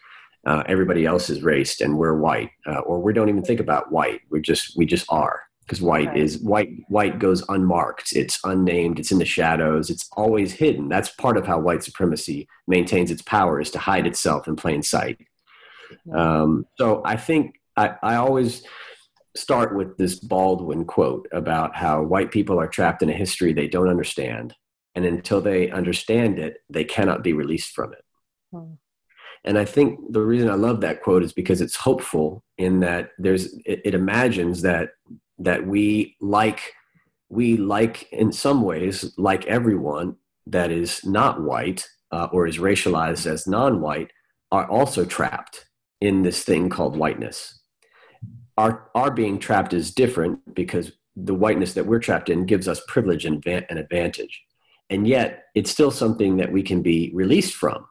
Uh, everybody else is raced and we're white, uh, or we don't even think about white. We're just we just are because white right. is white. White goes unmarked. It's unnamed. It's in the shadows. It's always hidden. That's part of how white supremacy maintains its power is to hide itself in plain sight um, so I think I, I always start with this Baldwin quote about how white people are trapped in a history they don't understand. And until they understand it, they cannot be released from it. Hmm. And I think the reason I love that quote is because it's hopeful in that there's it, it imagines that that we like we like in some ways like everyone that is not white uh, or is racialized as non-white are also trapped in this thing called whiteness. Our, our being trapped is different because the whiteness that we're trapped in gives us privilege and an advantage. And yet, it's still something that we can be released from.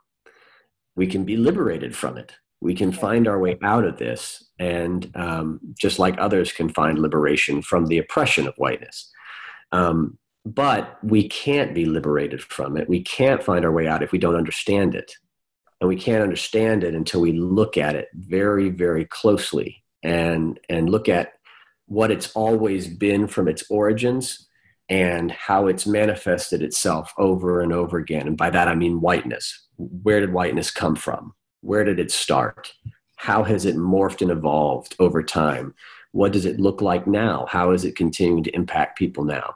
We can be liberated from it. We can find our way out of this, and um, just like others can find liberation from the oppression of whiteness. Um, but we can't be liberated from it. We can't find our way out if we don't understand it and we can't understand it until we look at it very very closely and and look at what it's always been from its origins and how it's manifested itself over and over again. And by that i mean whiteness. Where did whiteness come from? Where did it start? How has it morphed and evolved over time? What does it look like now? How is it continuing to impact people now?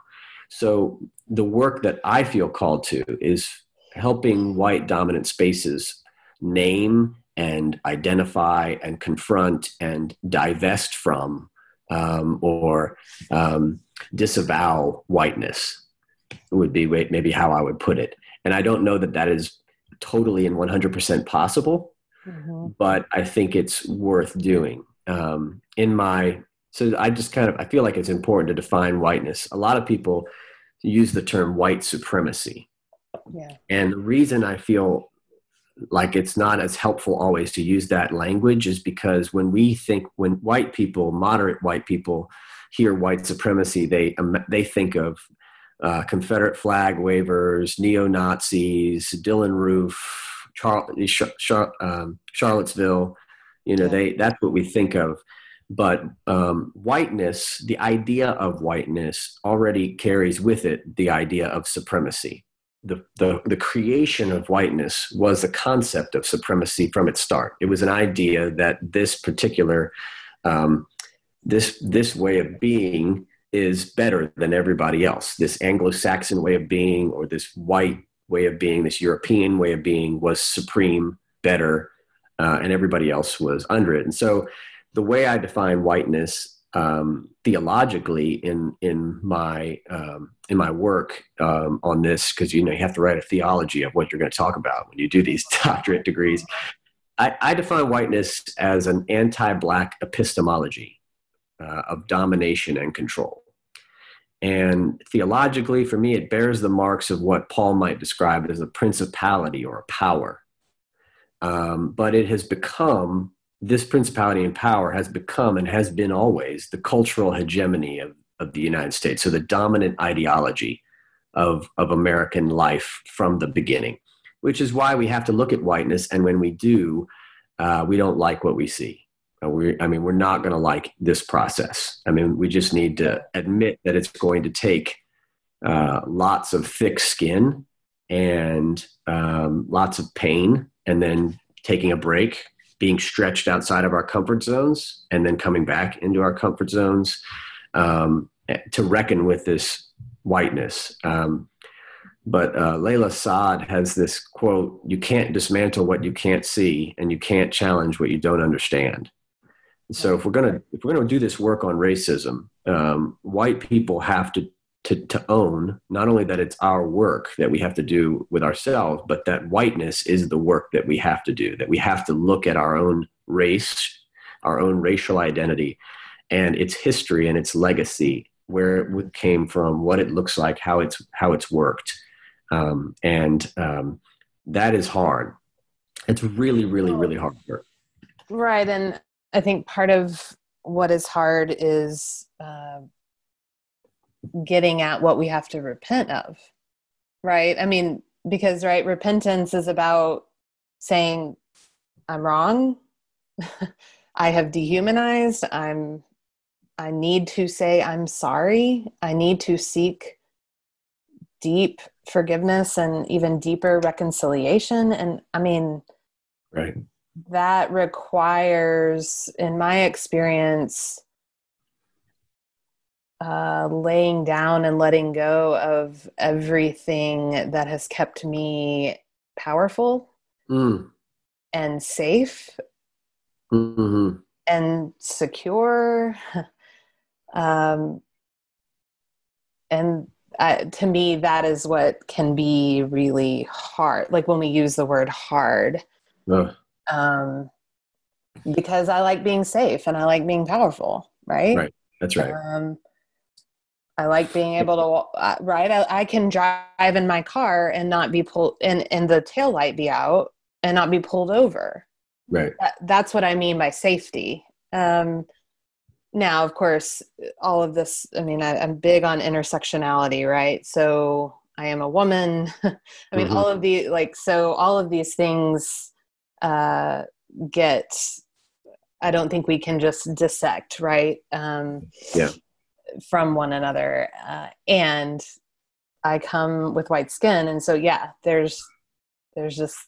So the work that i feel called to is helping white dominant spaces name and identify and confront and divest from um, or um, disavow whiteness would be maybe how I would put it. And I don't know that that is totally and 100% possible, mm-hmm. but I think it's worth doing. Um, in my, so I just kind of, I feel like it's important to define whiteness. A lot of people use the term white supremacy. Yeah. And the reason I feel like it's not as helpful always to use that language is because when we think when white people moderate white people hear white supremacy they um, they think of uh, confederate flag wavers neo-nazis dylan roof Char- Char- um, charlottesville You know, they that's what we think of. But um, whiteness, the idea of whiteness, already carries with it the idea of supremacy. The, the, the creation of whiteness was a concept of supremacy from its start. It was an idea that this particular um, this this way of being is better than everybody else. This Anglo-Saxon way of being, or this white way of being, this European way of being, was supreme, better, uh, and everybody else was under it. And so, the way I define whiteness um, theologically in in my um, in my work um, on this, because you know you have to write a theology of what you're going to talk about when you do these doctorate degrees. I, I define whiteness as an anti-black epistemology uh, of domination and control. And theologically, for me, it bears the marks of what Paul might describe as a principality or a power. Um, but it has become, this principality and power has become and has been always the cultural hegemony of, of the United States. So the dominant ideology of, of American life from the beginning, which is why we have to look at whiteness. And when we do, uh, we don't like what we see. Uh, we, I mean, we're not going to like this process. I mean, we just need to admit that it's going to take uh, lots of thick skin and um, lots of pain, and then taking a break, being stretched outside of our comfort zones, and then coming back into our comfort zones um, to reckon with this whiteness. Um, but uh, Layla Saad has this quote: "You can't dismantle what you can't see, and you can't challenge what you don't understand." So if we're gonna if we're gonna do this work on racism, um, white people have to, to to own not only that it's our work that we have to do with ourselves, but that whiteness is the work that we have to do. That we have to look at our own race, our own racial identity, and its history and its legacy, where it came from, what it looks like, how it's how it's worked, um, and um, that is hard. It's really, really, really hard work. Right, and I think part of what is hard is uh, getting at what we have to repent of, right? I mean, because, right, repentance is about saying, I'm wrong. I have dehumanized. I'm, I need to say, I'm sorry. I need to seek deep forgiveness and even deeper reconciliation. And I mean, right that requires, in my experience, uh, laying down and letting go of everything that has kept me powerful mm. and safe mm-hmm. and secure. um, and uh, to me, that is what can be really hard. Like when we use the word hard. Um, because I like being safe and I like being powerful, right? Right. That's right. Um, I like being able to, uh, right? I, I, can drive in my car and not be pulled, and, and the tail light be out and not be pulled over. Right. That, that's what I mean by safety. Um, now, of course, all of this, I mean, I, am big on intersectionality, right? So I am a woman. I mean, mm-hmm. all of the, like, so all of these things uh, get i don't think we can just dissect right um, yeah. From one another uh, and i come with white skin. And so yeah there's there's just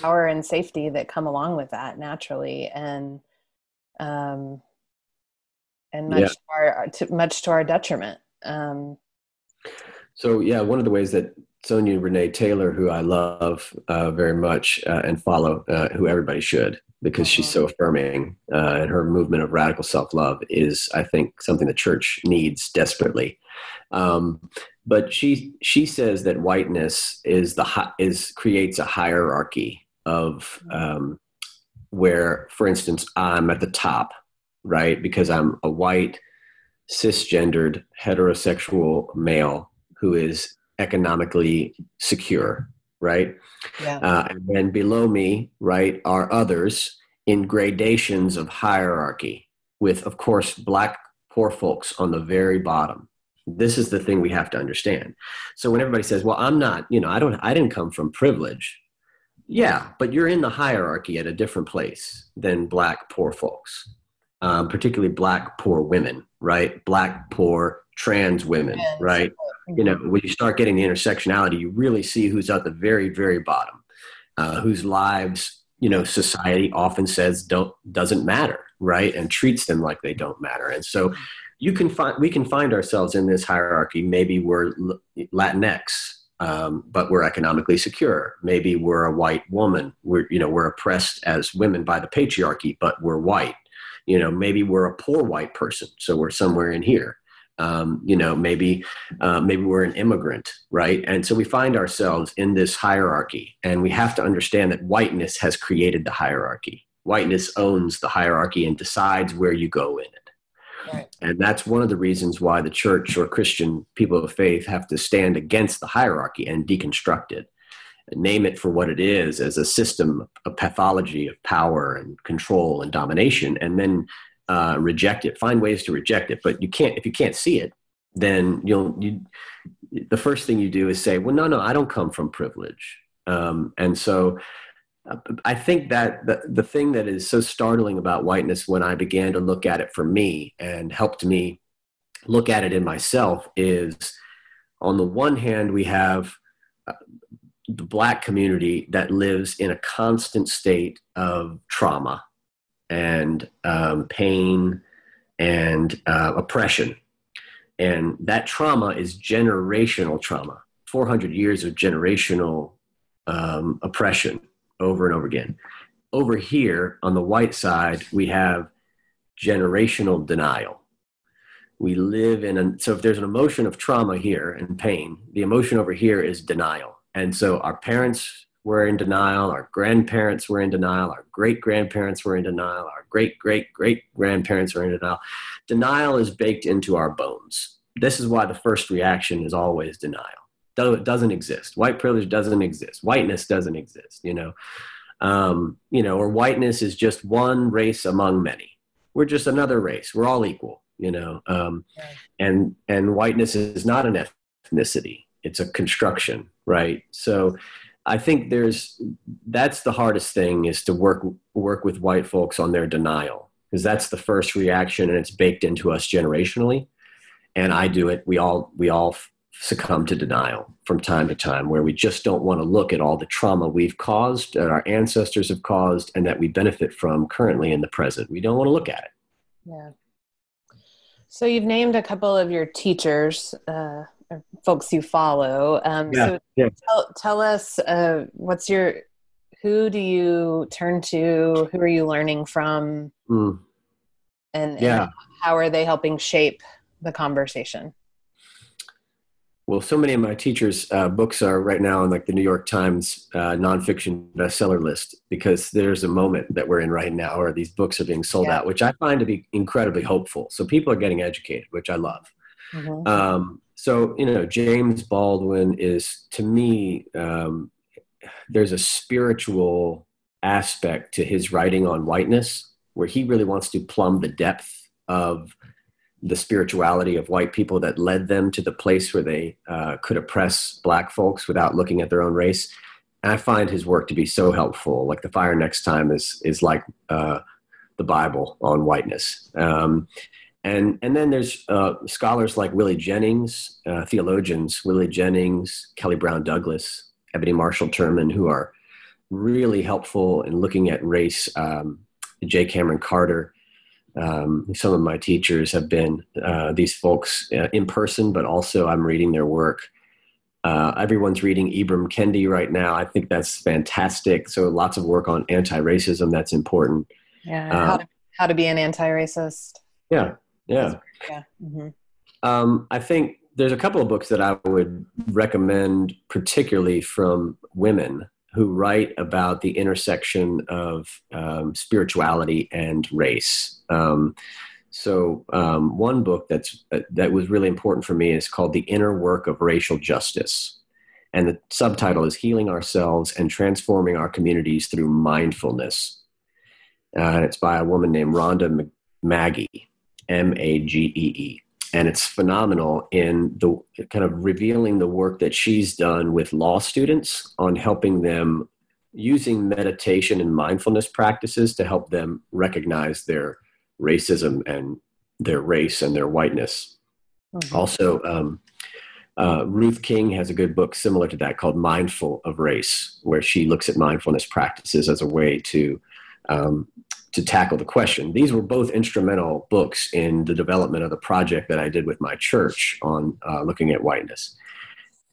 power and safety that come along with that naturally. And um and much yeah. to our to, much to our detriment. Um so yeah one of the ways that Sonya Renee Taylor, who I love uh, very much uh, and follow, uh, who everybody should, because she's so affirming, uh, and her movement of radical self love is, I think, something the church needs desperately. Um, but she she says that whiteness is the is creates a hierarchy of um, where, for instance, I'm at the top, right, because I'm a white cisgendered heterosexual male who is economically secure, right? Yeah. Uh, and then below me, right, are others in gradations of hierarchy, with, of course, black poor folks on the very bottom. This is the thing we have to understand. So when everybody says, "Well, I'm not," you know, I don't, I didn't come from privilege. Yeah, but you're in the hierarchy at a different place than black poor folks, um, particularly black poor women, right? Black poor trans women, right? You know, when you start getting the intersectionality, you really see who's at the very, very bottom, uh, whose lives, you know, society often says don't doesn't matter, right? And treats them like they don't matter. And so you can find we can find ourselves in this hierarchy. Maybe we're Latinx, um, but we're economically secure. Maybe we're a white woman. We're you know we're oppressed as women by the patriarchy, but we're white. You know, maybe we're a poor white person, so we're somewhere in here. Um, you know, maybe uh, maybe we're an immigrant, right? And so we find ourselves in this hierarchy, and we have to understand that whiteness has created the hierarchy. Whiteness owns the hierarchy and decides where you go in it. And that's one of the reasons why the church or Christian people of faith have to stand against the hierarchy and deconstruct it. And name it for what it is as a system, a pathology of power and control and domination, and then uh, reject it. Find ways to reject it. But you can't, if you can't see it, then you'll, you, the first thing you do is say, well, no, no, I don't come from privilege. Um, and so I think that the, the thing that is so startling about whiteness when I began to look at it for me and helped me look at it in myself is on the one hand, we have uh, the black community that lives in a constant state of trauma and um, pain and uh, oppression. And that trauma is generational trauma 400 years of generational um, oppression over and over again. Over here on the white side, we have generational denial. We live in a, so if there's an emotion of trauma here and pain, the emotion over here is denial. And so our parents were in denial, our grandparents were in denial, our great grandparents were in denial, our great great great grandparents were in denial. Denial is baked into our bones. This is why the first reaction is always denial it doesn't exist. White privilege doesn't exist. Whiteness doesn't exist. You know, um, you know, or whiteness is just one race among many. We're just another race. We're all equal. You know, um, and and whiteness is not an ethnicity. It's a construction, right? So, I think there's that's the hardest thing is to work work with white folks on their denial because that's the first reaction and it's baked into us generationally. And I do it. We all we all succumb to denial from time to time, where we just don't want to look at all the trauma we've caused, that our ancestors have caused, and that we benefit from currently in the present. We don't want to look at it. Yeah. So you've named a couple of your teachers, uh, folks you follow. Um, yeah, so yeah. Tell, tell us uh, what's your, who do you turn to? Who are you learning from? Mm. And, yeah. and how are they helping shape the conversation? well, so many of my teachers' uh, books are right now on like the New York Times uh, nonfiction bestseller list because there's a moment that we're in right now where these books are being sold yeah. out, which I find to be incredibly hopeful. So people are getting educated, which I love. Mm-hmm. Um, so you know, James Baldwin is to me, um, there's a spiritual aspect to his writing on whiteness where he really wants to plumb the depth of the spirituality of white people that led them to the place where they uh, could oppress black folks without looking at their own race. And I find his work to be so helpful. Like the fire next time is is like uh, the Bible on whiteness. Um, and and then there's uh, scholars like Willie Jennings, uh, theologians Willie Jennings, Kelly Brown Douglas, Ebony Marshall Turman, who are really helpful in looking at race. Um, J. Kameron Carter, um, some of my teachers have been uh, these folks uh, in person, but also I'm reading their work. Uh, everyone's reading Ibram Kendi right now. I think that's fantastic. So lots of work on anti-racism. That's important. Yeah, uh, how to, how to be an anti-racist. Yeah, yeah, yeah. Mm-hmm. Um, I think there's a couple of books that I would recommend, particularly from women who write about the intersection of um, spirituality and race. Um, so um, one book that's uh, that was really important for me is called "The Inner Work of Racial Justice," and the subtitle is "Healing Ourselves and Transforming Our Communities Through Mindfulness." Uh, it's by a woman named Rhonda Magee, M A G E E and it's phenomenal in the kind of revealing the work that she's done with law students on helping them using meditation and mindfulness practices to help them recognize their racism and their race and their whiteness. Mm-hmm. Also, um, uh, Ruth King has a good book similar to that called Mindful of Race, where she looks at mindfulness practices as a way to um, to tackle the question. These were both instrumental books in the development of the project that I did with my church on uh, looking at whiteness.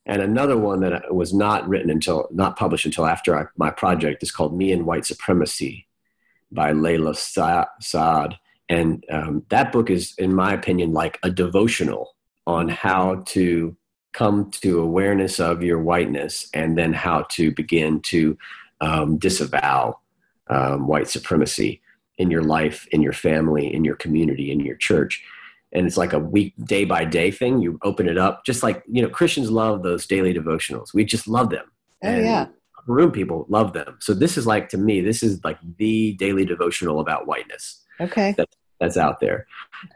And another one that was not written until, not published until after I, my project is called Me and White Supremacy by Layla Saad. And um, that book is, in my opinion, like a devotional on how to come to awareness of your whiteness and then how to begin to um, disavow um, white supremacy in your life, in your family, in your community, in your church. And it's like a week, day by day thing. You open it up, just like, you know, Christians love those daily devotionals. We just love them. Oh, and yeah. Room people love them. So this is like, to me, this is like the daily devotional about whiteness. Okay. That, that's out there.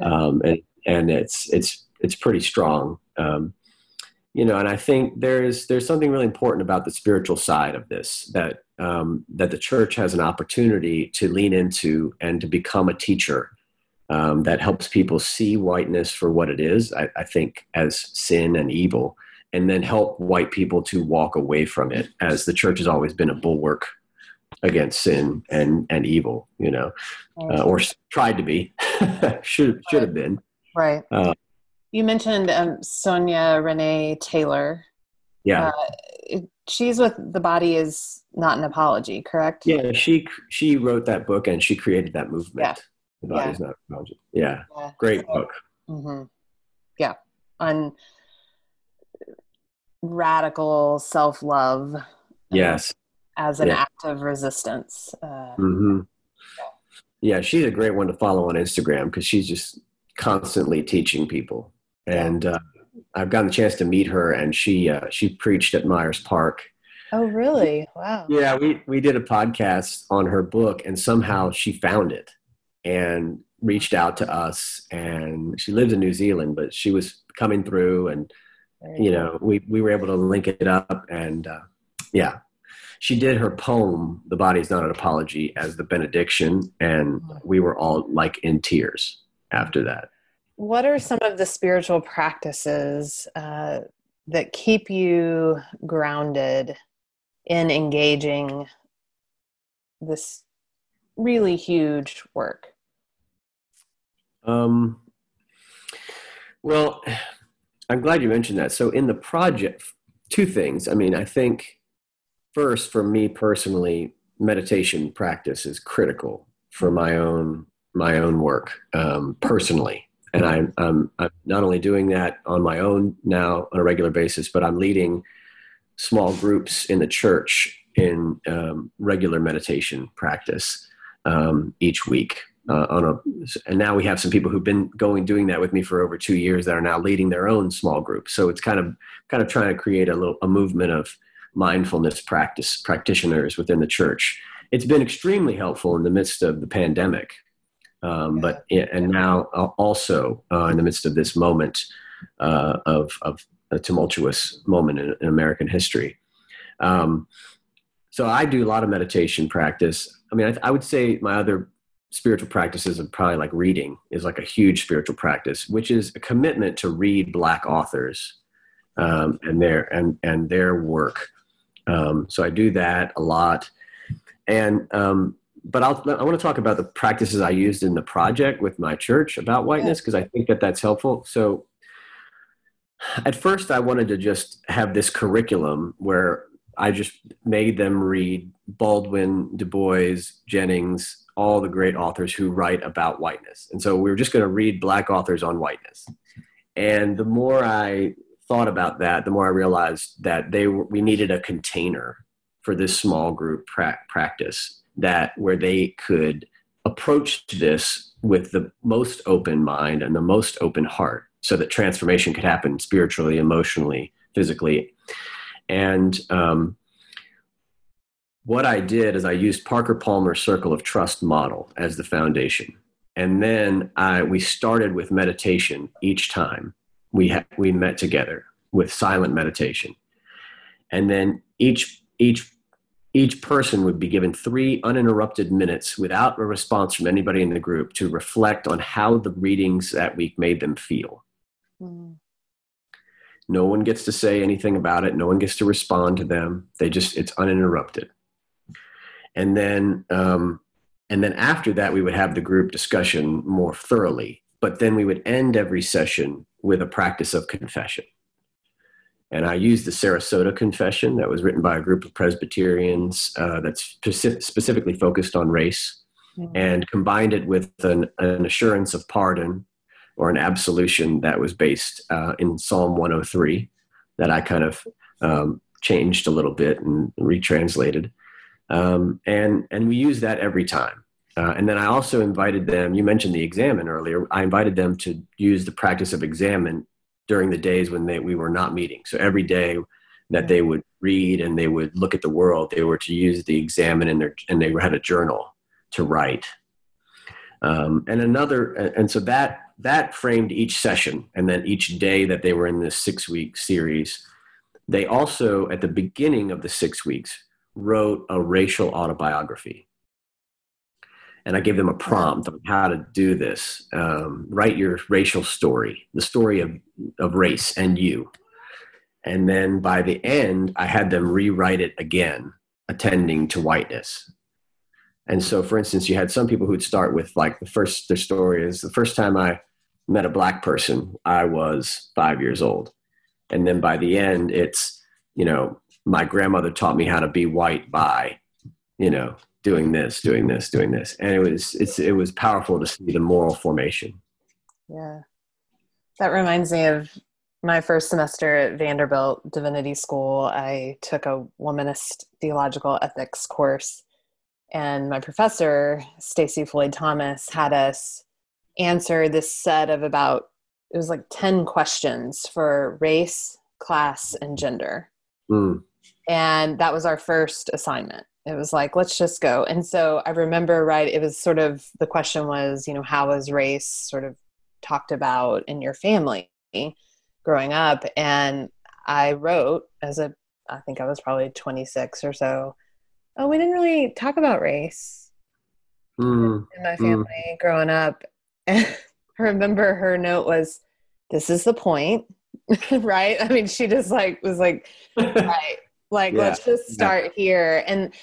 Okay. Um, and, and it's, it's, it's pretty strong. Um, you know and i think there's there's something really important about the spiritual side of this that um, that the church has an opportunity to lean into and to become a teacher um, that helps people see whiteness for what it is I, I think as sin and evil and then help white people to walk away from it as the church has always been a bulwark against sin and and evil you know uh, or tried to be should should have been. Right. Uh, you mentioned um, Sonya Renee Taylor. Yeah. Uh, she's with The Body is Not an Apology, correct? Yeah, she she wrote that book and she created that movement. Yeah. The Body yeah. is Not an Apology. Yeah. yeah. Great so, book. Mm-hmm. Yeah. On radical self love. Yes. As an yeah. act of resistance. Uh, mm-hmm. yeah, she's a great one to follow on Instagram because she's just constantly teaching people and uh, I've gotten the chance to meet her, and she uh, she preached at Myers Park. Oh, really? Wow. Yeah, we we did a podcast on her book, and somehow she found it and reached out to us. And she lives in New Zealand, but she was coming through, and you know, we we were able to link it up, and uh, yeah. She did her poem, The Body is Not an Apology, as the benediction, and mm. we were all like in tears after that what are some of the spiritual practices uh, that keep you grounded in engaging this really huge work? Um, well, I'm glad you mentioned that. So, in the project, two things. I mean, I think first, for me personally, meditation practice is critical for my own my own work um, personally and I'm, I'm, I'm not only doing that on my own now on a regular basis, but I'm leading small groups in the church in um, regular meditation practice um, each week. Uh, on a, and now we have some people who've been going doing that with me for over two years that are now leading their own small group. So it's kind of kind of trying to create a little a movement of mindfulness practice practitioners within the church. It's been extremely helpful in the midst of the pandemic um, but and now also uh, in the midst of this moment uh, of of a tumultuous moment in, in American history. Um, so I do a lot of meditation practice. I mean, I, I, would say my other spiritual practices are probably like reading is like a huge spiritual practice, which is a commitment to read Black authors um, and their and and their work. Um, so I do that a lot, and um, but I'll, I want to talk about the practices I used in the project with my church about whiteness because I think that that's helpful. So, at first, I wanted to just have this curriculum where I just made them read Baldwin, Du Bois, Jennings, all the great authors who write about whiteness. And so we were just going to read black authors on whiteness. And the more I thought about that, the more I realized that they we needed a container for this small group pra- practice that where they could approach this with the most open mind and the most open heart so that transformation could happen spiritually emotionally physically. And um, what i did is i used parker palmer's circle of trust model as the foundation. And then I, we started with meditation each time we, ha- we met together with silent meditation. And then each each each person would be given three uninterrupted minutes without a response from anybody in the group to reflect on how the readings that week made them feel. Mm. No one gets to say anything about it. No one gets to respond to them. They just, it's uninterrupted. And then, um, and then after that, we would have the group discussion more thoroughly. But then we would end every session with a practice of confession. And I used the Sarasota Confession that was written by a group of Presbyterians uh, that's specific, specifically focused on race mm-hmm. and combined it with an, an, assurance of pardon or an absolution that was based uh, in Psalm 103 that I kind of um, changed a little bit and retranslated. Um, and, and we use that every time. Uh, and then I also invited them, you mentioned the examen earlier. I invited them to use the practice of examen during the days when they, we were not meeting. So every day that they would read and they would look at the world, they were to use the examen in their, and they had a journal to write. Um, and another, and so that that framed each session, and then each day that they were in this six week series. They also, at the beginning of the six weeks, wrote a racial autobiography and I gave them a prompt on how to do this. Um, write your racial story, the story of, of race and you. And then by the end, I had them rewrite it again, attending to whiteness. And so, for instance, you had some people who'd start with like the first, their story is the first time I met a black person, I was five years old. And then by the end, it's, you know, my grandmother taught me how to be white by, you know, doing this, doing this, doing this, and it was it's it was powerful to see the moral formation. Yeah, that reminds me of my first semester at Vanderbilt Divinity School. I took a womanist theological ethics course, and my professor Stacey Floyd Thomas had us answer this set of about it was like 10 questions for race class and gender mm. and that was our first assignment it was like let's just go and so i remember right it was sort of the question was you know how was race sort of talked about in your family growing up and i wrote as a i think i was probably 26 or so oh we didn't really talk about race mm, in my family mm. growing up and i remember her note was this is the point right i mean she just like was like right like yeah. let's just start yeah. here and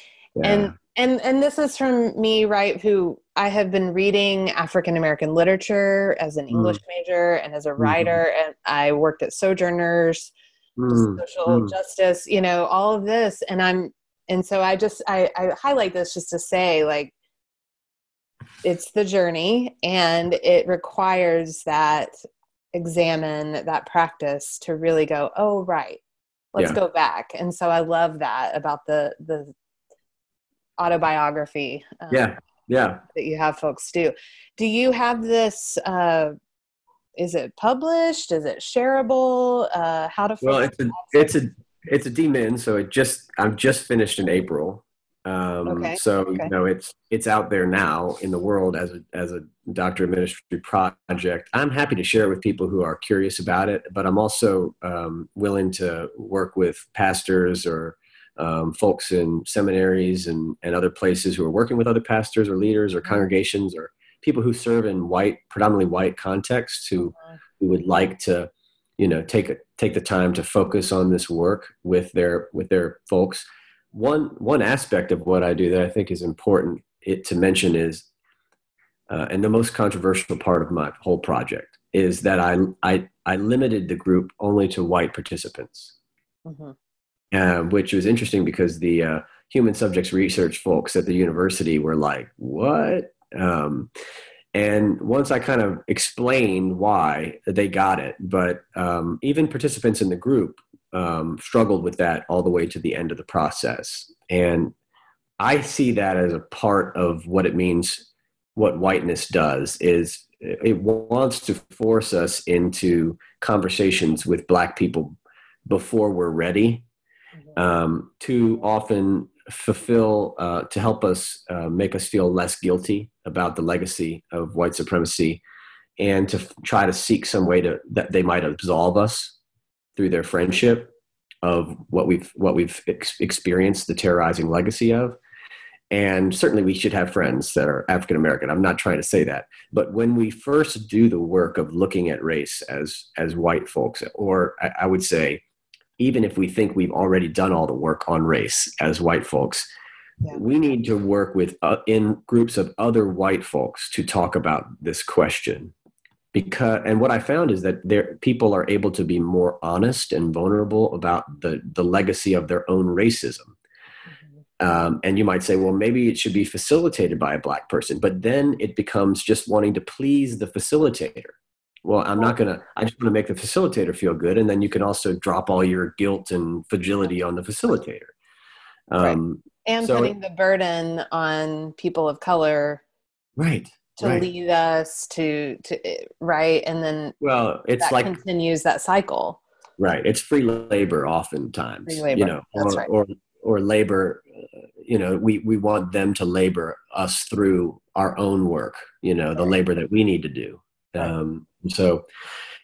and and and this is from me right who i have been reading african american literature as an english mm. major and as a mm-hmm. writer mm. and i worked at sojourners mm. social mm. justice you know all of this and i'm and so i just I, I highlight this just to say like it's the journey and it requires that examen that practice to really go oh right let's yeah. go back and so i love that about the the autobiography. Um, yeah, yeah. That you have folks do. Do you have this? Uh, is it published? Is it shareable? Uh, how to? Well, it's a it's a it's a DMin, so it just I'm just finished in April. Um, okay. So okay. you know it's it's out there now in the world as a as a doctor of ministry project. I'm happy to share it with people who are curious about it, but I'm also um, willing to work with pastors or um, folks in seminaries and, and other places who are working with other pastors or leaders or mm-hmm. congregations or people who serve in white, predominantly white contexts who, mm-hmm. who would like to, you know, take take the time to focus on this work with their with their folks. One one aspect of what I do that I think is important it, to mention is, uh, and the most controversial part of my whole project is that I I I limited the group only to white participants. Mm-hmm um, which was interesting because the uh, human subjects research folks at the university were like, "What?" Um, and once I kind of explained why, they got it. But um, even participants in the group um, struggled with that all the way to the end of the process. And I see that as a part of what it means. What whiteness does is it wants to force us into conversations with Black people before we're ready um, to often fulfill uh, to help us uh, make us feel less guilty about the legacy of white supremacy and to f- try to seek some way to that they might absolve us through their friendship of what we've what we've ex- experienced the terrorizing legacy of. And certainly we should have friends that are african american i'm not trying to say that. But when we first do the work of looking at race as as white folks or i, I would say even if we think we've already done all the work on race as white folks yeah. we need to work with uh, in groups of other white folks to talk about this question because and what i found is that there people are able to be more honest and vulnerable about the the legacy of their own racism mm-hmm. um, and you might say well maybe it should be facilitated by a black person but then it becomes just wanting to please the facilitator well i'm not gonna i just want to make the facilitator feel good and then you can also drop all your guilt and fragility on the facilitator um, right. and so, putting the burden on people of color right to right. lead us to to right and then well it's like continues that cycle right it's free labor oftentimes free labor. you know or, right. or or labor uh, you know we we want them to labor us through our own work you know the labor that we need to do um so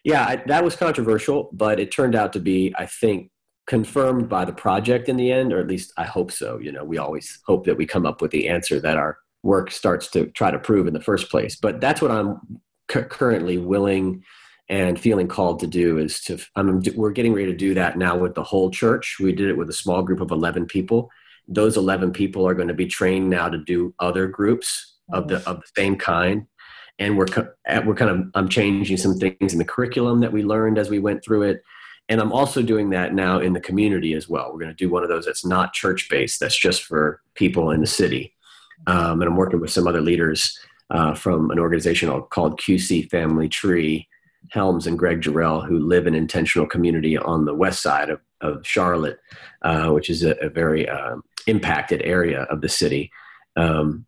yeah I, that was controversial but it turned out to be i think confirmed by the project in the end or at least i hope so you know we always hope that we come up with the answer that our work starts to try to prove in the first place. But that's what I'm cu- currently willing and feeling called to do is to I'm, we're getting ready to do that now with the whole church. We did it with a small group of 11 people. Those 11 people are going to be trained now to do other groups of the of the same kind. And we're we're kind of I'm changing some things in the curriculum that we learned as we went through it. And I'm also doing that now in the community as well. We're going to do one of those that's not church based. That's just for people in the city um, and I'm working with some other leaders uh, from an organization called QC Family Tree, Helms and Greg Jarrell, who live in intentional community on the west side of, of Charlotte, uh, which is a, a very uh, impacted area of the city. Um,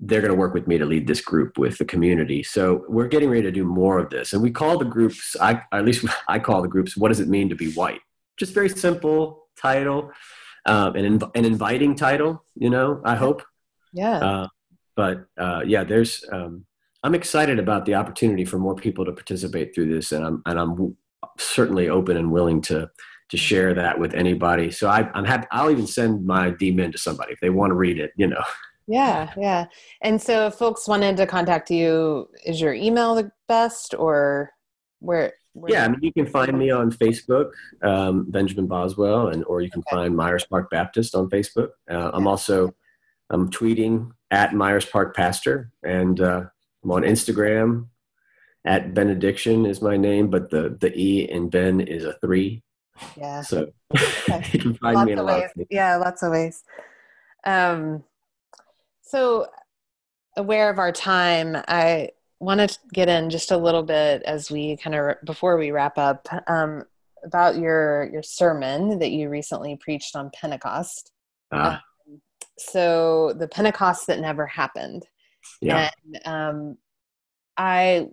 they're going to work with me to lead this group with the community. So we're getting ready to do more of this, and we call the groups. I at least I call the groups. What does it mean to be white? Just very simple title, um, an an inviting title. You know, I hope yeah. Uh, but uh, yeah, there's. Um, I'm excited about the opportunity for more people to participate through this, and I'm and I'm certainly open and willing to to share that with anybody. So I, am happy. I'll even send my DMin to somebody if they want to read it. You know. Yeah, yeah. And so, if folks wanted to contact you, is your email the best, or where? where yeah, I mean, you can find me on Facebook, um, Benjamin Boswell, and or you can okay. find Myers Park Baptist on Facebook. Uh, I'm also I'm tweeting at Myers Park Pastor, and uh, I'm on Instagram at Benediction is my name, but the the E in Ben is a three. Yeah. So you can find lots me in a lot ways. Yeah, lots of ways. Um, so aware of our time, I want to get in just a little bit as we kind of before we wrap up um, about your your sermon that you recently preached on Pentecost. Ah so the Pentecost that never happened. Yeah. And um, I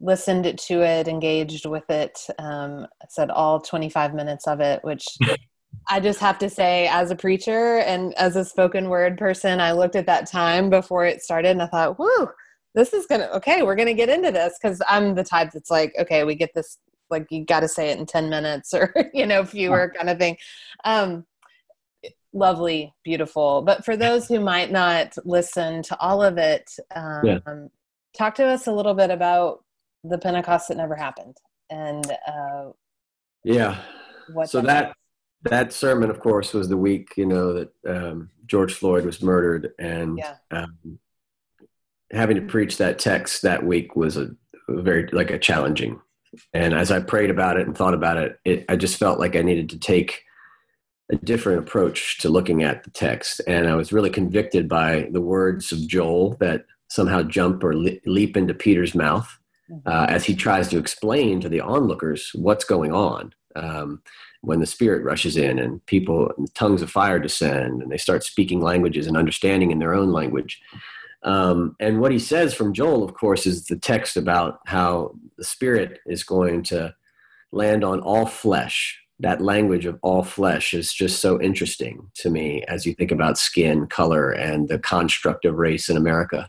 listened to it, engaged with it, um, said all 25 minutes of it, which I just have to say, as a preacher and as a spoken word person, I looked at that time before it started and I thought, whoo, this is gonna, okay, we're gonna get into this. Cause I'm the type that's like, okay, we get this, like, you got to say it in 10 minutes or, you know, fewer kind of thing. Um, lovely, beautiful. But for those who might not listen to all of it, um, yeah. talk to us a little bit about the Pentecost that never happened and uh, yeah. so that that sermon, of course, was the week you know that um, George Floyd was murdered, and yeah. um, having to preach that text that week was a, a very like a challenging. And as I prayed about it and thought about it, it I just felt like I needed to take a different approach to looking at the text. And I was really convicted by the words of Joel that somehow jump or leap into Peter's mouth mm-hmm. uh, as he tries to explain to the onlookers what's going on. Um, when the spirit rushes in and people tongues of fire descend and they start speaking languages and understanding in their own language. Um, and what he says from joel of course is the text about how the spirit is going to land on all flesh. That language of all flesh is just so interesting to me as you think about skin color and the construct of race in america.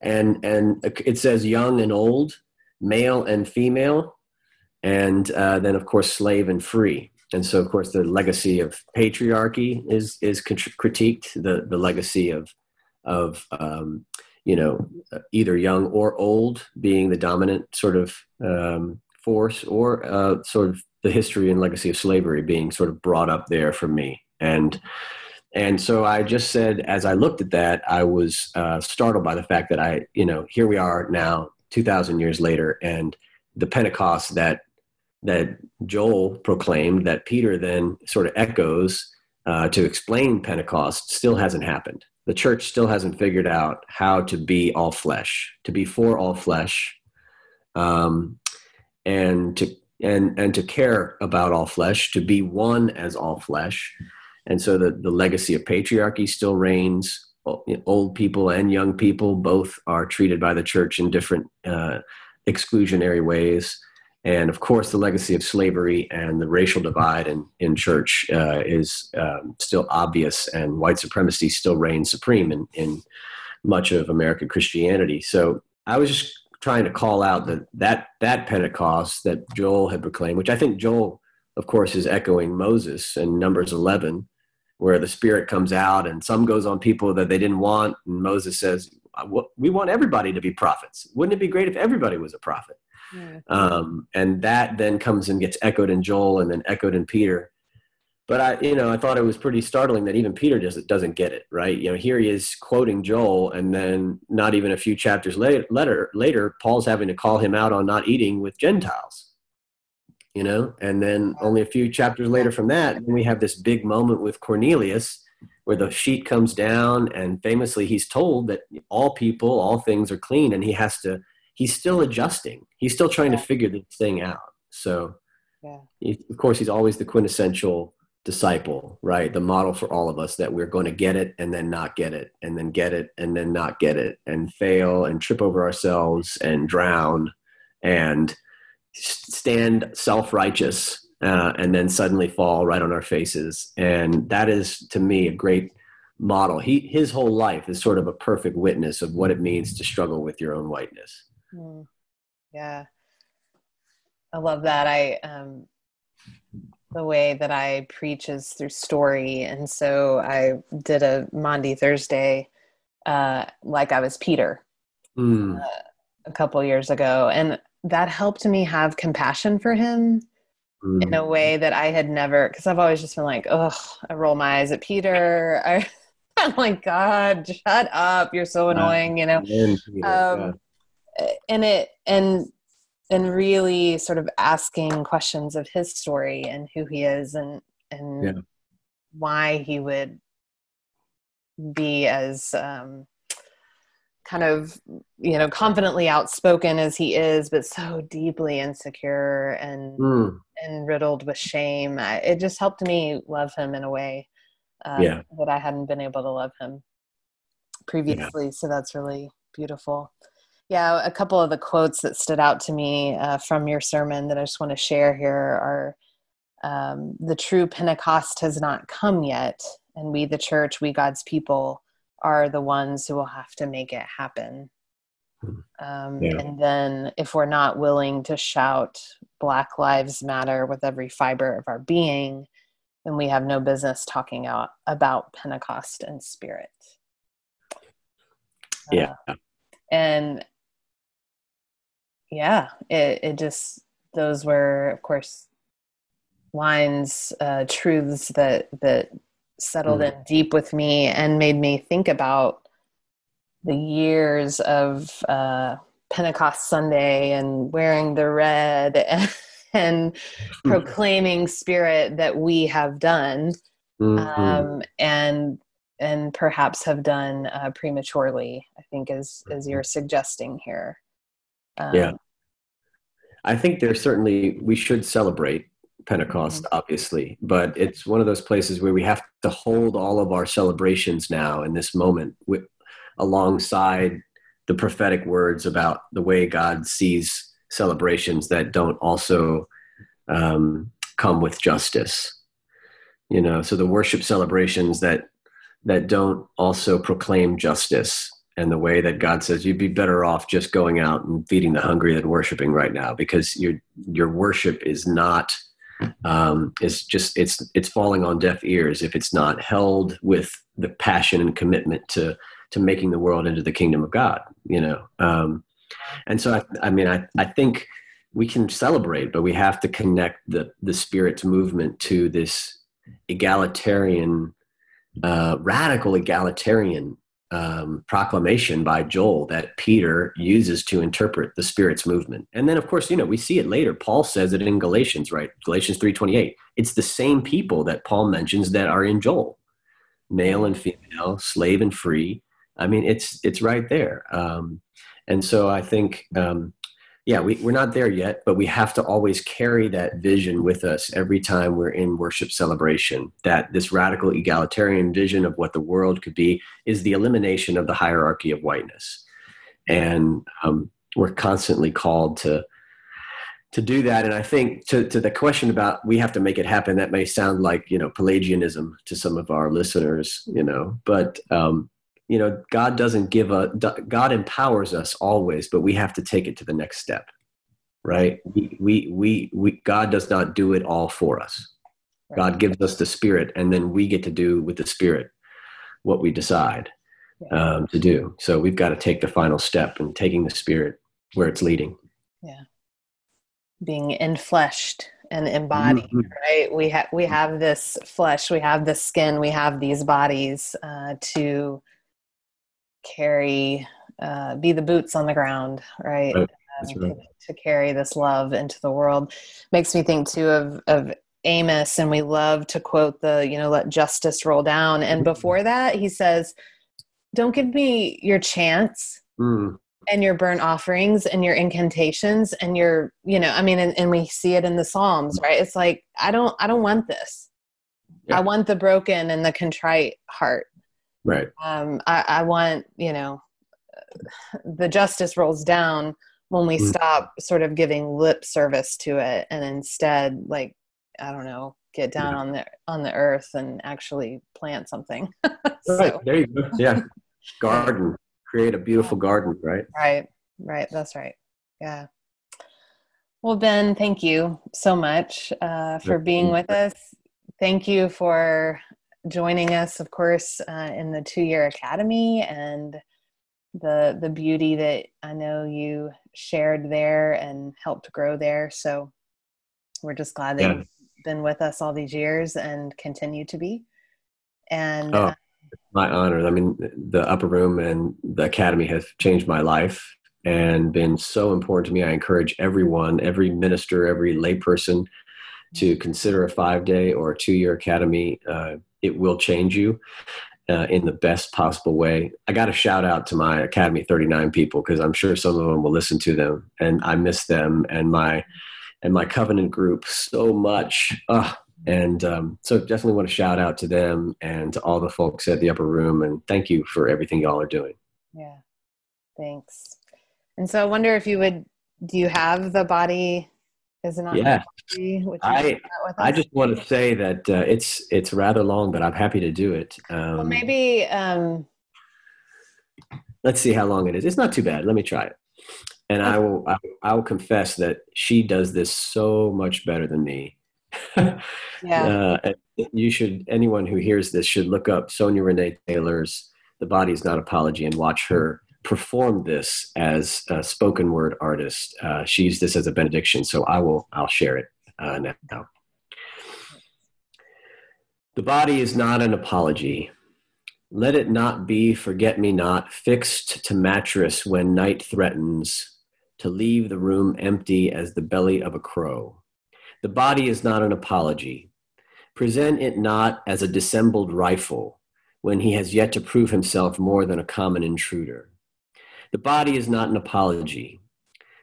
And and it says young and old male and female and uh, then of course slave and free and so, of course, the legacy of patriarchy is is critiqued. The the legacy of of um, you know either young or old being the dominant sort of um, force, or uh, sort of the history and legacy of slavery being sort of brought up there for me. And and so I just said, as I looked at that, I was uh, startled by the fact that I, you know, here we are now, two thousand years later, and the Pentecost that that Joel proclaimed, that Peter then sort of echoes uh, to explain Pentecost, still hasn't happened. The church still hasn't figured out how to be all flesh, to be for all flesh, um, and to and and to care about all flesh, to be one as all flesh. And so the, the legacy of patriarchy still reigns. Old people and young people both are treated by the church in different uh, exclusionary ways and of course the legacy of slavery and the racial divide in, in church uh, is um, still obvious and white supremacy still reigns supreme in, in much of american christianity. So i was just trying to call out that that that pentecost that joel had proclaimed which i think joel of course is echoing moses in numbers 11 where the spirit comes out and some goes on people that they didn't want. And moses says we want everybody to be prophets. Wouldn't it be great if everybody was a prophet um, and that then comes and gets echoed in Joel and then echoed in Peter. But I, you know, I thought it was pretty startling that even Peter doesn't doesn't get it right. You know, here he is quoting Joel, and then not even a few chapters later, later, later, Paul's having to call him out on not eating with Gentiles. You know, and then only a few chapters later from that, we have this big moment with Cornelius, where the sheet comes down, and famously he's told that all people, all things are clean, and he has to he's still adjusting. He's still trying yeah. to figure this thing out. So, yeah. he, of course, he's always the quintessential disciple, right? The model for all of us that we're going to get it and then not get it, and then get it and then not get it, and fail and trip over ourselves and drown and stand self righteous uh, and then suddenly fall right on our faces. And that is, to me, a great model. He, his whole life is sort of a perfect witness of what it means to struggle with your own whiteness. Mm. Yeah. I love that. I, um, the way that I preach is through story. And so I did a Maundy Thursday, uh, like I was Peter mm. uh, a couple years ago. And that helped me have compassion for him mm. in a way that I had never, because I've always just been like, oh, I roll my eyes at Peter. I, I'm like, God, shut up. You're so annoying, you know? Um, and it and and really sort of asking questions of his story and who he is and and yeah. why he would be as um, kind of you know confidently outspoken as he is but so deeply insecure and mm. and riddled with shame it just helped me love him in a way uh, yeah. that i hadn't been able to love him previously yeah. so that's really beautiful yeah, a couple of the quotes that stood out to me uh, from your sermon that I just want to share here are um, The true Pentecost has not come yet, and we, the church, we, God's people, are the ones who will have to make it happen. Hmm. Um, yeah. And then, if we're not willing to shout Black Lives Matter with every fiber of our being, then we have no business talking out about Pentecost and spirit. Yeah. Uh, and yeah, it, it just, those were, of course, lines, uh, truths that, that settled mm. in deep with me and made me think about the years of uh, Pentecost Sunday and wearing the red and, and proclaiming spirit that we have done mm-hmm. um, and and perhaps have done uh, prematurely. I think as as you're suggesting here. Um, yeah. I think there's certainly, we should celebrate Pentecost, mm-hmm. obviously, but it's one of those places where we have to hold all of our celebrations now in this moment with, alongside the prophetic words about the way God sees celebrations that don't also um, come with justice. You know, so the worship celebrations that that don't also proclaim justice and the way that God says you'd be better off just going out and feeding the hungry than worshiping right now because your your worship is not um, is just it's it's falling on deaf ears if it's not held with the passion and commitment to to making the world into the kingdom of God. You know, um, and so I, I mean, I I think we can celebrate, but we have to connect the the spirit's movement to this egalitarian, uh, radical egalitarian um, proclamation by Joel that Peter uses to interpret the Spirit's movement. And then, of course, you know we see it later. Paul says it in Galatians, right? Galatians three twenty eight. It's the same people that Paul mentions that are in Joel, male and female, slave and free. I mean, it's it's right there. Um, and so I think um, yeah, we, we're not there yet, but we have to always carry that vision with us every time we're in worship celebration. That this radical egalitarian vision of what the world could be is the elimination of the hierarchy of whiteness. And um, we're constantly called to to do that. And I think to, to the question about we have to make it happen, that may sound like, you know, Pelagianism to some of our listeners, you know, but um, you know god doesn't give a god empowers us always but we have to take it to the next step right we we we, we god does not do it all for us right. god gives us the spirit and then we get to do with the spirit what we decide yeah. um, to do so we've got to take the final step and taking the spirit where it's leading yeah being enfleshed and embodied mm-hmm. right we have we have this flesh we have this skin we have these bodies uh, to carry uh, be the boots on the ground right, right. Um, right. To, to, carry this love into the world makes me think too of of amos and we love to quote the you know let justice roll down and mm-hmm. before that he says don't give me your chance mm. and your burnt offerings and your incantations and your you know i mean and, and we see it in the psalms right it's like i don't i don't want this yeah. i want the broken and the contrite heart Right. Um, I, I want, you know, the justice rolls down when we mm. stop sort of giving lip service to it and instead like i don't know get down yeah. on the on the earth and actually plant something. So. right there you go. Yeah. Garden. Create a beautiful garden right? Right right that's right. Yeah. Well ben thank you so much uh, for being with us. Thank you for joining us, of course, uh, in the two year academy and the the beauty that I know you shared there and helped grow there. So we're just glad that yeah. you've been with us all these years and continue to be. And oh, my honor. I mean, the upper room and the academy have changed my life and been so important to me. I encourage everyone, every minister, every layperson to consider a five day or a two year academy. Uh, it will change you uh, in the best possible way. I got a shout out to my Academy 39 people because I'm sure some of them will listen to them, and I miss them and my and my covenant group so much. Uh, and um, so definitely want to shout out to them and to all the folks at the upper room and thank you for everything y'all are doing. Yeah, thanks. And so I wonder if you would, do you have the body is it not? Yeah. I, I just want to say that uh, it's it's rather long, but I'm happy to do it. Um, well, maybe. Um, let's see how long it is. It's not too bad. Let me try it. And I will I, I will confess that she does this so much better than me. yeah. Uh, you should anyone who hears this should look up Sonya Renee Taylor's "The Body Is Not Apology" and watch her performed this as a spoken word artist. Uh, she used this as a benediction, so I will I'll share it uh, now. The body is not an apology. Let it not be forget me not, fixed to mattress when night threatens to leave the room empty as the belly of a crow. The body is not an apology. Present it not as a dissembled rifle when he has yet to prove himself more than a common intruder. The body is not an apology.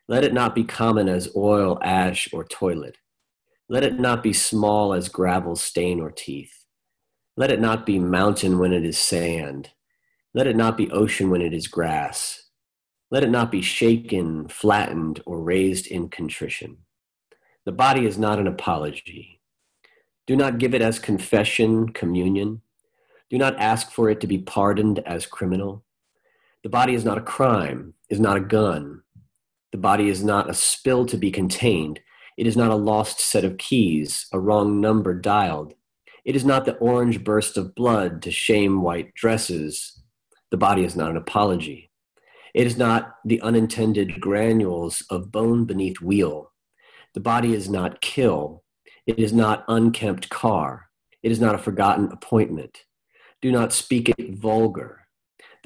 Let it not be common as oil, ash, or toilet. Let it not be small as gravel, stain, or teeth. Let it not be mountain when it is sand. Let it not be ocean when it is grass. Let it not be shaken, flattened, or raised in contrition. The body is not an apology. Do not give it as confession, communion. Do not ask for it to be pardoned as criminal. The body is not a crime, is not a gun. The body is not a spill to be contained. It is not a lost set of keys, a wrong number dialed. It is not the orange burst of blood to shame white dresses. The body is not an apology. It is not the unintended granules of bone beneath wheel. The body is not kill. It is not unkempt car. It is not a forgotten appointment. Do not speak it vulgar.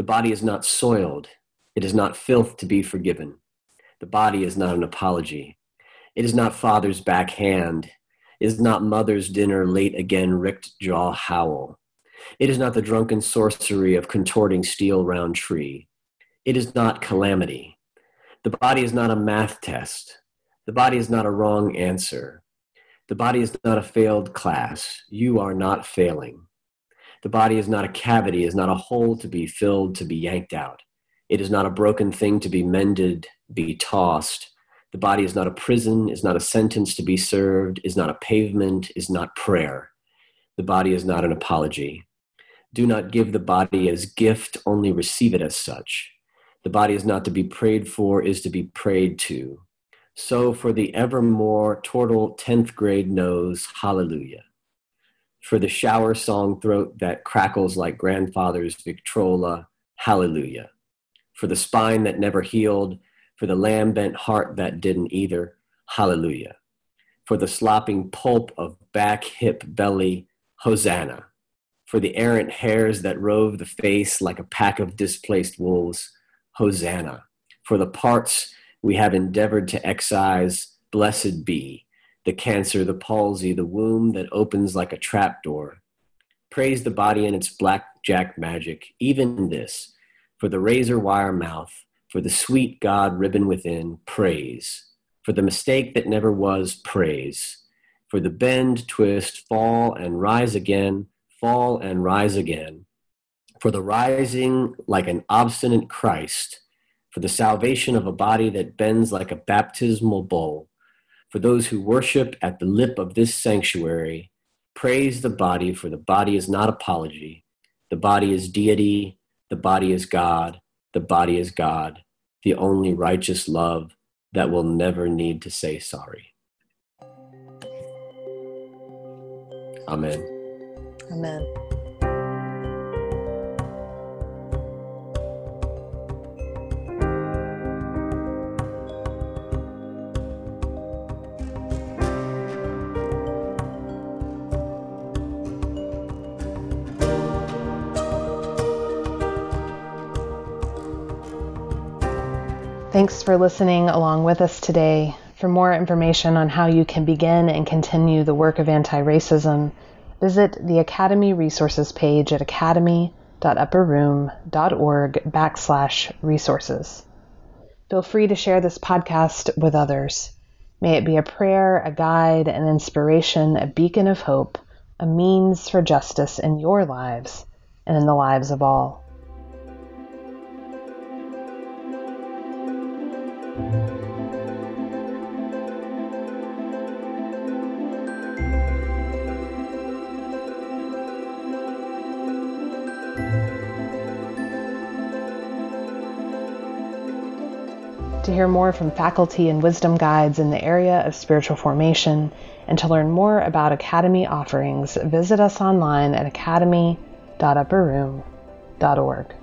The body is not soiled. It is not filth to be forgiven. The body is not an apology. It is not father's backhand. It is not mother's dinner late again, ricked jaw howl. It is not the drunken sorcery of contorting steel round tree. It is not calamity. The body is not a math test. The body is not a wrong answer. The body is not a failed class. You are not failing. The body is not a cavity, is not a hole to be filled, to be yanked out. It is not a broken thing to be mended, be tossed. The body is not a prison, is not a sentence to be served, is not a pavement, is not prayer. The body is not an apology. Do not give the body as gift, only receive it as such. The body is not to be prayed for, is to be prayed to. So for the evermore turtle 10th grade knows, hallelujah. For the shower song throat that crackles like grandfather's Victrola, hallelujah. For the spine that never healed, for the lamb bent heart that didn't either, hallelujah. For the slopping pulp of back, hip, belly, hosanna. For the errant hairs that rove the face like a pack of displaced wolves, hosanna. For the parts we have endeavored to excise, blessed be. The cancer, the palsy, the womb that opens like a trapdoor. Praise the body and its blackjack magic, even this, for the razor wire mouth, for the sweet God ribbon within, praise. For the mistake that never was, praise. For the bend, twist, fall, and rise again, fall and rise again. For the rising like an obstinate Christ, for the salvation of a body that bends like a baptismal bowl. For those who worship at the lip of this sanctuary, praise the body, for the body is not apology. The body is deity, the body is God. The body is God, the only righteous love that will never need to say sorry. Amen. Amen. Thanks for listening along with us today. For more information on how you can begin and continue the work of anti racism, visit the Academy resources page at academy.upperroom.org backslash resources. Feel free to share this podcast with others. May it be a prayer, a guide, an inspiration, a beacon of hope, a means for justice in your lives and in the lives of all. To hear more from faculty and wisdom guides in the area of spiritual formation and to learn more about Academy offerings, visit us online at academy.upperroom.org.